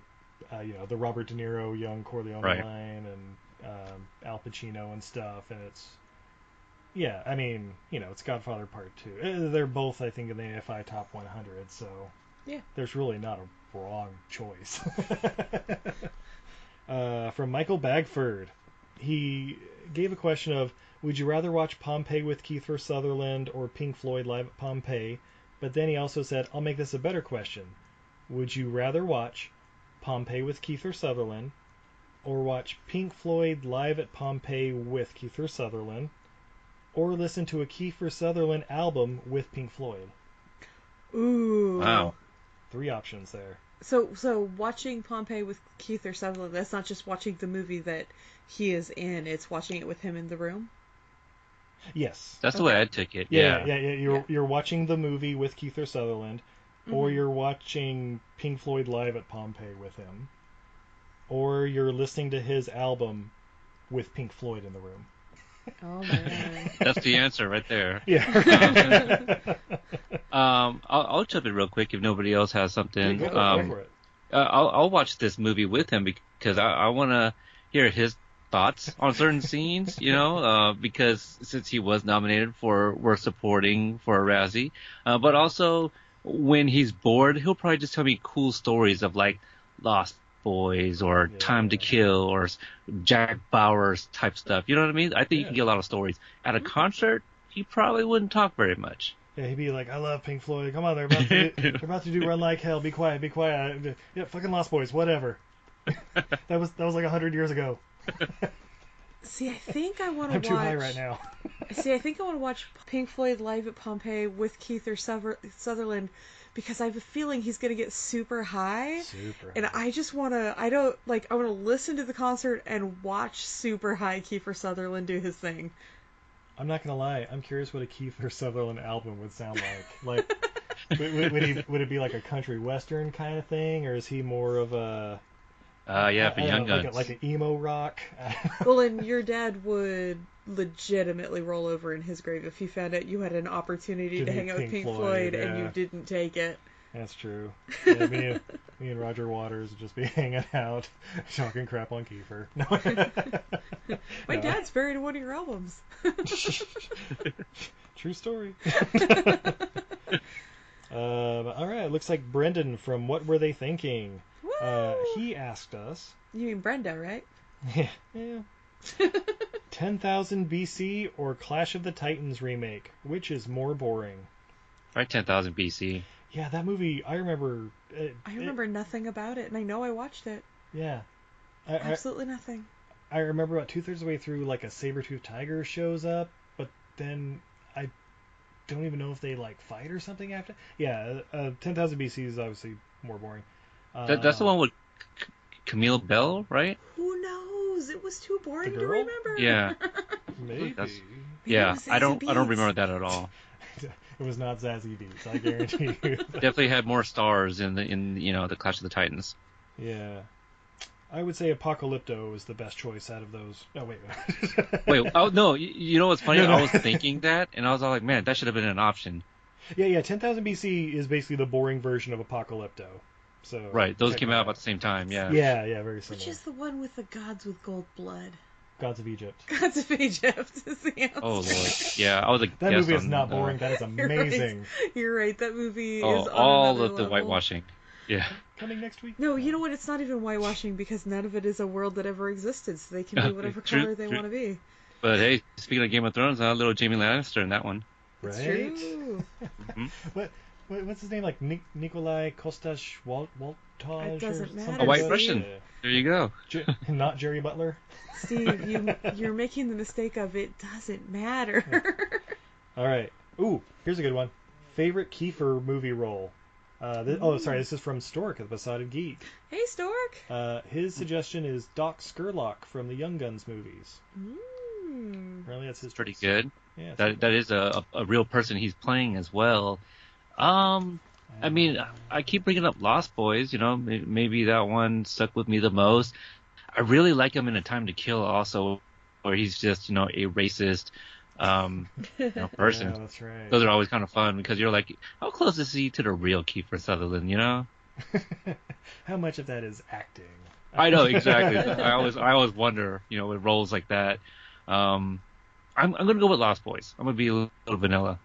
uh, you know, the Robert De Niro young Corleone Right. line and um, Al Pacino and stuff, and it's, yeah, I mean, you know, it's Godfather Part Two. Uh, They're both, I think, in the AFI Top 100, so Yeah. there's really not a wrong choice. uh, from Michael Bagford. He gave a question of Would you rather watch Pompeii with Kiefer Sutherland or Pink Floyd live at Pompeii? But then he also said, I'll make this a better question. Would you rather watch Pompeii with Kiefer Sutherland or watch Pink Floyd live at Pompeii with Kiefer Sutherland or listen to a Kiefer Sutherland album with Pink Floyd? Ooh. Wow. Three options there. So so watching Pompeii with Kiefer Sutherland, that's not just watching the movie that he is in, it's watching it with him in the room. Yes. That's the way I took it. Yeah, Yeah. yeah, yeah. You're you're watching the movie with Kiefer Sutherland, or Mhm. you're watching Pink Floyd live at Pompeii with him, or you're listening to his album with Pink Floyd in the room. Oh man. That's the answer right there. Yeah. um, I'll, I'll jump in real quick if nobody else has something. Yeah, go- go um, for it. Uh, I'll, I'll watch this movie with him because I, I want to hear his thoughts on certain scenes, you know, uh, because since he was nominated for work supporting for a Razzie, uh, but also when he's bored, he'll probably just tell me cool stories of like Lost Boys or Time to Kill or Jack Bauer's type stuff. You know what I mean? I think you can get a lot of stories. At a concert, he probably wouldn't talk very much. Yeah, he'd be like, "I love Pink Floyd. Come on, they're about to do, they're about to do Run Like Hell. Be quiet, be quiet. Yeah, fucking Lost Boys, whatever." that was that was like a hundred years ago. See, I think I want to. I'm to too watch. high right now. See, I think I want to watch Pink Floyd live at Pompeii with Kiefer Suther- Sutherland because I have a feeling he's gonna get super high. Super. And I just want to. I don't like. I want to listen to the concert and watch super high Kiefer Sutherland do his thing. I'm not gonna lie. I'm curious what a Kiefer Sutherland album would sound like. Like, would, would, would he would it be like a country western kind of thing, or is he more of a Uh, yeah, for I don't Young know, like, Guns. a, like an emo rock? well, and your dad would legitimately roll over in his grave if he found out you had an opportunity To to hang out with Pink Pink Floyd, Floyd, and you didn't take it. That's true. Yeah, me, and, me and Roger Waters would just be hanging out, talking crap on Kiefer. No. My No. dad's buried in one of your albums. True story. Um, all right, looks like Brendan from What Were They Thinking? Uh, he asked us, You mean Brenda, right? yeah, yeah. 10,000 BC or Clash of the Titans remake? Which is more boring? Right, 10,000 BC. Yeah, that movie, I remember. It, I remember nothing about it, and I know I watched it. yeah. I, I, Absolutely nothing. I remember about two thirds of the way through, like a saber tooth tiger shows up, but then I don't even know if they like fight or something after. Yeah, uh, 10,000 BC is obviously more boring. Uh, That, that's the one with C- Camilla Belle, right? Who knows? It was too boring to remember. Yeah. Maybe. That's- yeah, I don't Zazie I don't remember that at all. it was not Zazie Beetz, I guarantee you. Definitely had more stars in the in you know the Clash of the Titans. Yeah. I would say Apocalypto is the best choice out of those. Oh, wait. Wait, oh no, you, you know what's funny? No, no. I was thinking that, and I was all like, man, that should have been an option. Yeah, yeah, 10,000 BC is basically the boring version of Apocalypto. So Right, those came out about the same time. Yeah. Yeah, yeah, very similar. Which is the one with the gods with gold blood? Gods of Egypt. Gods of Egypt is the answer. Oh lord. Yeah, I was a That guest movie is on, not uh, boring. That is You're right. amazing. You're right. That movie Oh, is on all another of the level. whitewashing. Yeah. Coming next week? No, you know what? It's not even whitewashing because none of it is a world that ever existed, so they can be whatever True, color they true. want to be. But hey, speaking of Game of Thrones, a little Jamie Lannister in that one. It's Right? true. What, what what's his name? Like Nik- Nikolai Kostas Walt Waldau It doesn't or matter. something A white like that? Russian. There you go. Ge- not Jerry Butler. Steve, you you're making the mistake of it doesn't matter. All right. Ooh, here's a good one. Favorite Kiefer movie role. Uh, thi- oh, sorry. This is from Stork of the Besotted Geek. hey, Stork. Uh, his suggestion is Doc Scurlock from the Young Guns movies. Mm. Apparently, that's his Pretty choice. good. Yeah, That that is a, a a real person he's playing as well. Um, I mean, I keep bringing up Lost Boys. You know, maybe that one stuck with me the most. I really like him in A Time to Kill also, where he's just you know a racist um you know, person. Yeah, that's right. Those are always kind of fun because you're like, how close is he to the real Kiefer Sutherland? You know? How much of that is acting? I know exactly. I always I always wonder, you know, with roles like that. Um, I'm I'm gonna go with Lost Boys. I'm gonna be a little, little vanilla.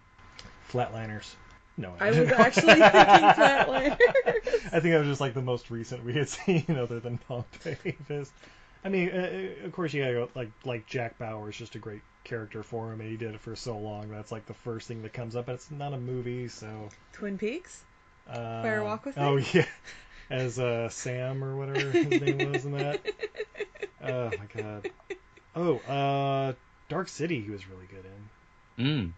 Flatliners. No, I was actually thinking Flatliners. I think that was just like the most recent we had seen, other than Pompeii. Fist. I mean, uh, of course, you gotta go like like Jack Bauer is just a great character for him, and he did it for so long. That's like the first thing that comes up. But it's not a movie, so. Twin Peaks. Uh, Fire Walk with Oh yeah, as uh, Sam or whatever his name was in that. Oh my god. Oh, uh, Dark City. He was really good in. Mm.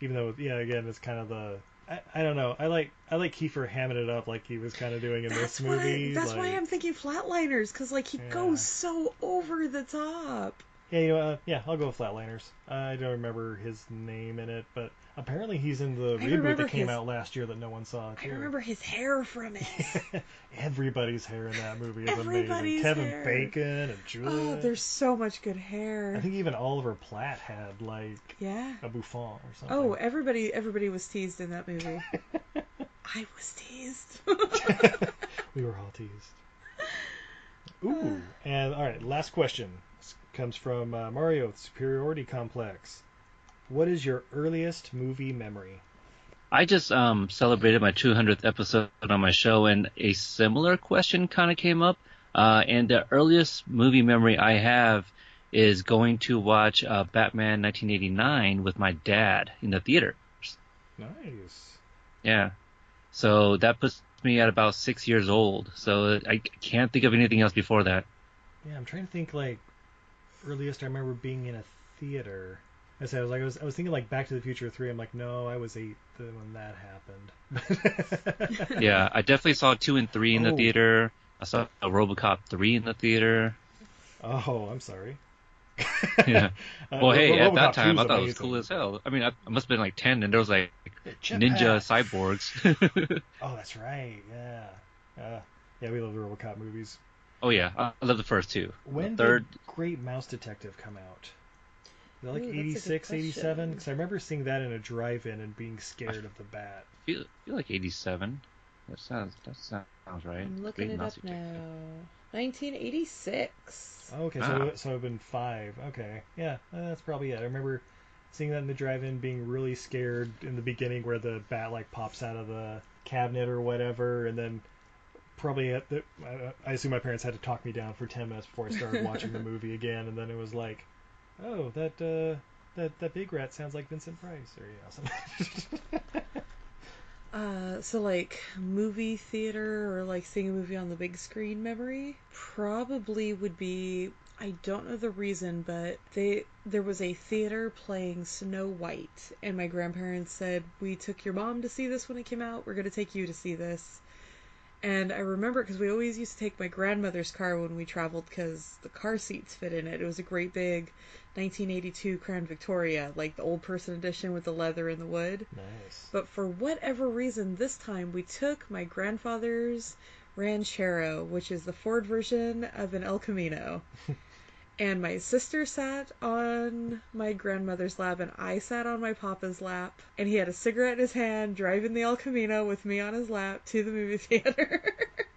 Even though, yeah, again, it's kind of the. I, I don't know. I like I like Kiefer hamming it up like he was kind of doing in That's this why. movie. That's why I'm thinking Flatliners because like he Yeah. goes so over the top. Yeah, you know, uh, yeah, I'll go with Flatliners. I don't remember his name in it, but apparently he's in the I reboot that came his- out last year that no one saw. I remember his hair from it. Everybody's hair in that movie is amazing. Kevin hair. Bacon and Julia. oh, there's so much good hair. I think even Oliver Platt had like Yeah. a bouffant or something. Oh, everybody, everybody was teased in that movie. I was teased. we were all teased. Ooh, and all right, last question comes from uh, Mario with Superiority Complex. What is your earliest movie memory? I just um, celebrated my 200th episode on my show, and a similar question kind of came up. Uh, and the earliest movie memory I have is going to watch uh, Batman 1989 with my dad in the theater. Nice. Yeah. So that puts me at about six years old. So I can't think of anything else before that. Yeah, I'm trying to think like earliest I remember being in a theater. I said I was like I was, I was thinking like Back to the Future three. I'm like no, I was eight when that happened. yeah, I definitely saw two and three in the Oh. theater. I saw a RoboCop three in the theater. Oh, I'm sorry. Yeah. Uh, well, hey, Ro- at that time I is thought it was cool as hell. I mean, I, I must have been like ten, and there was like Jetpack. ninja cyborgs. Oh, that's right. Yeah. Uh, yeah, we love the RoboCop movies. Oh yeah, I I love the first two. When the third, did Great Mouse Detective come out? Was it like Ooh, that's a good 86, 87? Because I remember seeing that in a drive-in and being scared of the bat. feel, feel like eighty-seven. That sounds that sounds right. I'm looking Great it Mouse up now. 1986. Oh, okay, Ah. so so I've been five. Okay, yeah, uh, that's probably it. I remember seeing that in the drive-in, being really scared in the beginning, where the bat like pops out of the cabinet or whatever, and then probably at the, I, I assume my parents had to talk me down for ten minutes before I started watching the movie again, and then it was like, oh, that uh, that that big rat sounds like Vincent Price, or yeah, something. Uh, so like movie theater or like seeing a movie on the big screen memory probably would be I don't know the reason, but they there was a theater playing Snow White, and my grandparents said we took your mom to see this when it came out. We're gonna take you to see this. And I remember because we always used to take my grandmother's car when we traveled because the car seats fit in it. It was a great big 1982 Crown Victoria, like the old person edition with the leather and the wood. nice. But for whatever reason, this time we took my grandfather's Ranchero, which is the Ford version of an El Camino. and my sister sat on my grandmother's lap, and I sat on my papa's lap. And he had a cigarette in his hand, driving the El Camino with me on his lap to the movie theater.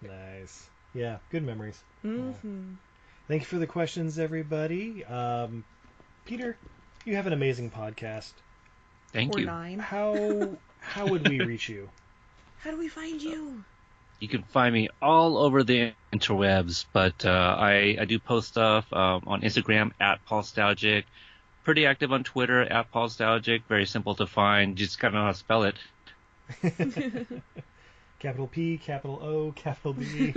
Nice. Yeah, good memories. hmm Thank you for the questions, everybody. Um, Peter, you have an amazing podcast. thank or you. nine. How how would we reach you? How do we find you? You can find me all over the interwebs, but uh, I I do post stuff um, on Instagram at PODstalgic. Pretty active on Twitter at PODstalgic. Very simple to find. Just gotta know how to spell it. Capital P, capital O, capital B,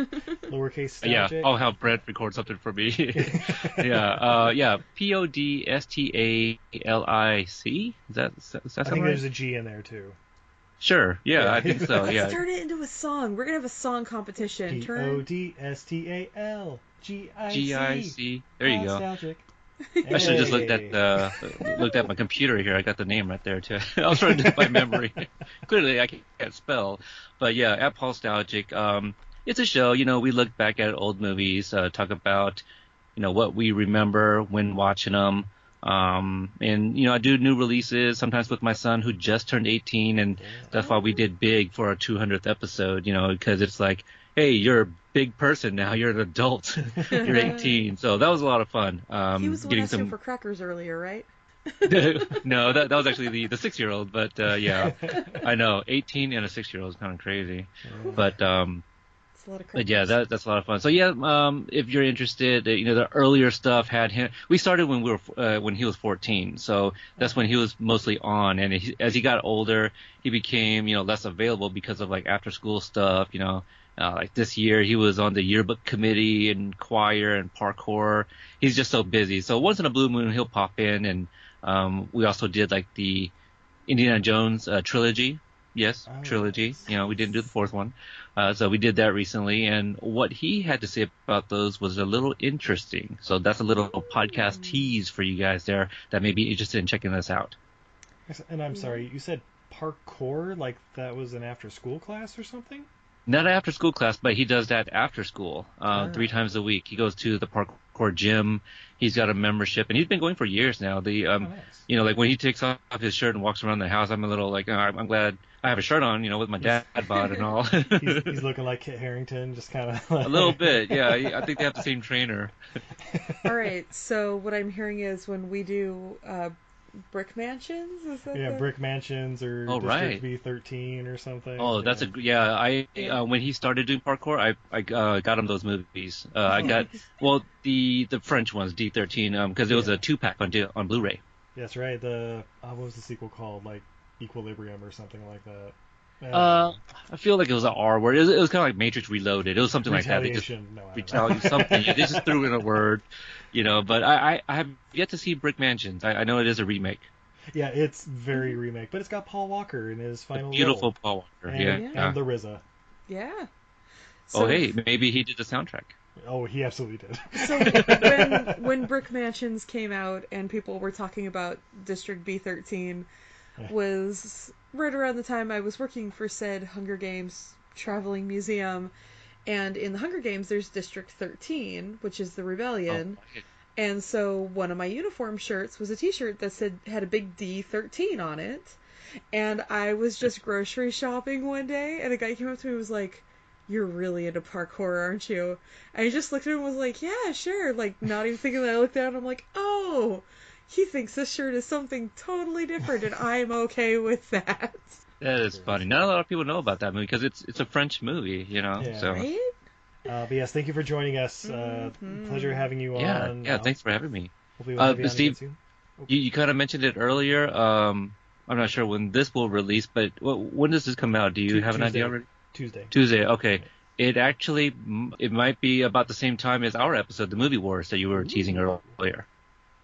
lowercase Yeah, stalgic. I'll have Brent record something for me. yeah, uh, yeah. P O D S T A L I C. Is that is that I think right? there's a G in there too. Sure. Yeah, I think so. Yeah. Let's turn it into a song. We're gonna have a song competition. P O Turn. D S T A L G I C. G I C. There you go. Nostalgic. I should have just looked at uh, looked at my computer here. I got the name right there too. I was trying to do it by memory. Clearly, I can't spell, but yeah, at PODstalgic. Um, it's a show. You know, we look back at old movies, uh, talk about you know what we remember when watching them. Um, and you know, I do new releases sometimes with my son who just turned 18, and that's why we did big for our 200th episode. You know, because it's like, hey, you're a big person now. You're an adult. you're 18. So that was a lot of fun. Um, he was the getting some for crackers earlier, right? no, that that was actually the the six year old, but uh, yeah, I know eighteen and a six year old is kind of crazy, but um, It's a lot of but yeah, that that's a lot of fun. So yeah, um, if you're interested, you know, the earlier stuff had him. We started when we were uh, when he was 14, so that's when he was mostly on. And he, as he got older, he became you know less available because of like after school stuff. You know, uh, like this year he was on the yearbook committee and choir and parkour. He's just so busy. So once in a blue moon, he'll pop in. And um, we also did like the Indiana Jones uh, trilogy yes, trilogy. You know, we didn't do the fourth one, uh, so we did that recently. And what he had to say about those was a little interesting. So that's a little podcast tease for you guys there that may be interested in checking this out. And I'm sorry, you said parkour like that was an after school class or something? Not after school class, but he does that after school, uh, three times a week. He goes to the parkour gym. He's got a membership, and he's been going for years now. The, um, you know, like when he takes off his shirt and walks around the house, I'm a little like, oh, I'm glad I have a shirt on, you know, with my dad bod and all. he's, he's looking like Kit Harington, just kind of. a little bit, yeah. I think they have the same trainer. All right. So what I'm hearing is when we do uh, brick mansions, is that Yeah, the... brick mansions or Oh, District right. V13 or something. Oh, that's a yeah. I uh, when he started doing parkour, I I uh, got him those movies. Uh, I got well the the French ones D13 um because it was a two pack on on Blu-ray. That's right. The uh, what was the sequel called? Like Equilibrium or something like that. Uh, I feel like it was an R word. It was, it was kind of like Matrix Reloaded. It was something like that. They just Retaliation. No, I don't something. Yeah, they just threw in a word, you know. But I, I, I have yet to see Brick Mansions. I, I know it is a remake. yeah, it's very remake, but it's got Paul Walker in his final Beautiful role. Paul Walker. And, yeah. and yeah. the RZA. Yeah. oh So- hey, maybe he did the soundtrack. Oh, he absolutely did. So when when Brick Mansions came out and people were talking about District B13 was right around the time I was working for said Hunger Games traveling museum. And in the Hunger Games there's District 13 which is the rebellion. Oh, and so one of my uniform shirts was a t-shirt that said had a big D13 on it. And I was just grocery shopping one day and a guy came up to me and was like you're really into parkour, aren't you? And I just looked at him and was like, yeah, sure. Like, not even thinking that I looked down. I'm like, oh, he thinks this shirt is something totally different and I'm okay with that. That is funny. Not a lot of people know about that movie because it's it's a French movie, you know. Yeah. So Right? Uh, but yes, thank you for joining us. Uh, pleasure having you yeah, on. yeah. Uh, Thanks for having me. We'll Uh, have you on Steve, again you, you kind of mentioned it earlier. Um, I'm not sure when this will release, but wh- when does this come out? Do you Tu- have an idea Tuesday. already? Tuesday. Tuesday. Okay. It actually it might be about the same time as our episode, the movie wars that you were teasing earlier.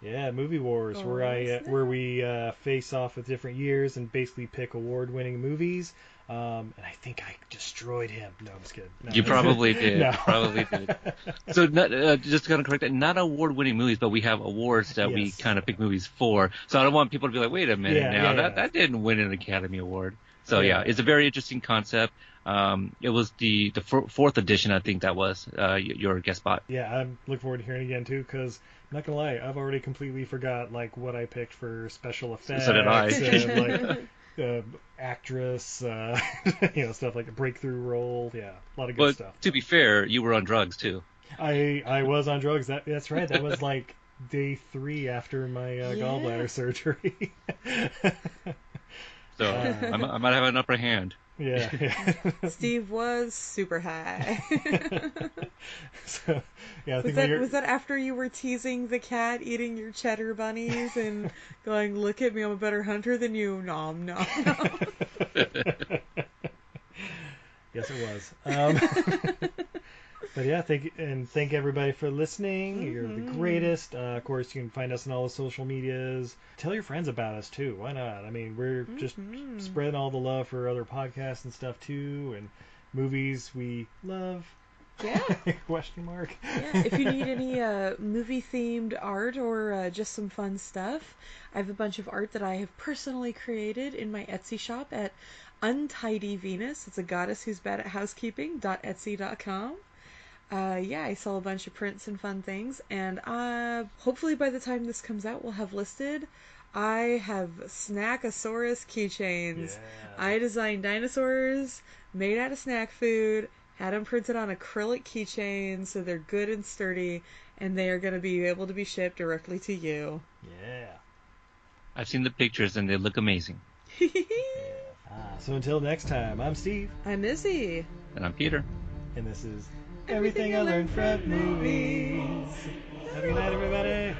Yeah, Movie Wars, Oh, where I uh, where we uh, face off with different years and basically pick award-winning movies. Um, and I think I destroyed him. No, I'm just kidding. No. You probably did. No. Probably did. So, not, uh, just kind of correct that. Not award-winning movies, but we have awards that we kind of pick movies for. So I don't want people to be like, "Wait a minute, Yeah, now yeah, that yeah. that didn't win an Academy Award." So Yeah. yeah, it's a very interesting concept. Um, it was the the four- fourth edition, I think that was uh, your guest spot. Yeah, I'm looking forward to hearing it again too, because I'm not gonna lie, I've already completely forgot like what I picked for special effects. So did I. and, like, uh, actress, uh, you know, stuff like a breakthrough role. Yeah, a lot of good But stuff. to be fair, you were on drugs too. I I was on drugs. That that's right. That was like day three after my uh, Yeah. gallbladder surgery. So Uh. I, mi- I might have an upper hand. Yeah. yeah. Steve was super high. so yeah, I was think that was that after you were teasing the cat eating your cheddar bunnies and going, "Look at me, I'm a better hunter than you." Nom nom. nom. Yes, it was. Um, but yeah, thank and thank everybody for listening. You're the Mm-hmm. greatest. Uh, of course, you can find us on all the social medias. Tell your friends about us too. Why not? I mean, we're just Mm-hmm. spreading all the love for other podcasts and stuff too, and movies we love. Yeah. Question mark. yeah, if you need any uh, movie themed art or uh, just some fun stuff, I have a bunch of art that I have personally created in my Etsy shop at Untidy Venus. It's a goddess who's bad at housekeeping. Etsy.com. Uh, yeah, I sell a bunch of prints and fun things, and uh, hopefully by the time this comes out, we'll have listed. I have Snackosaurus keychains. I designed dinosaurs made out of snack food, had them printed on acrylic keychains so they're good and sturdy, and they are going to be able to be shipped directly to you. Yeah. I've seen the pictures and they look amazing. Ah, so until next time, I'm Steve, I'm Izzy. And I'm Peter. and this is everything I learned from movies. Have a good night, everybody.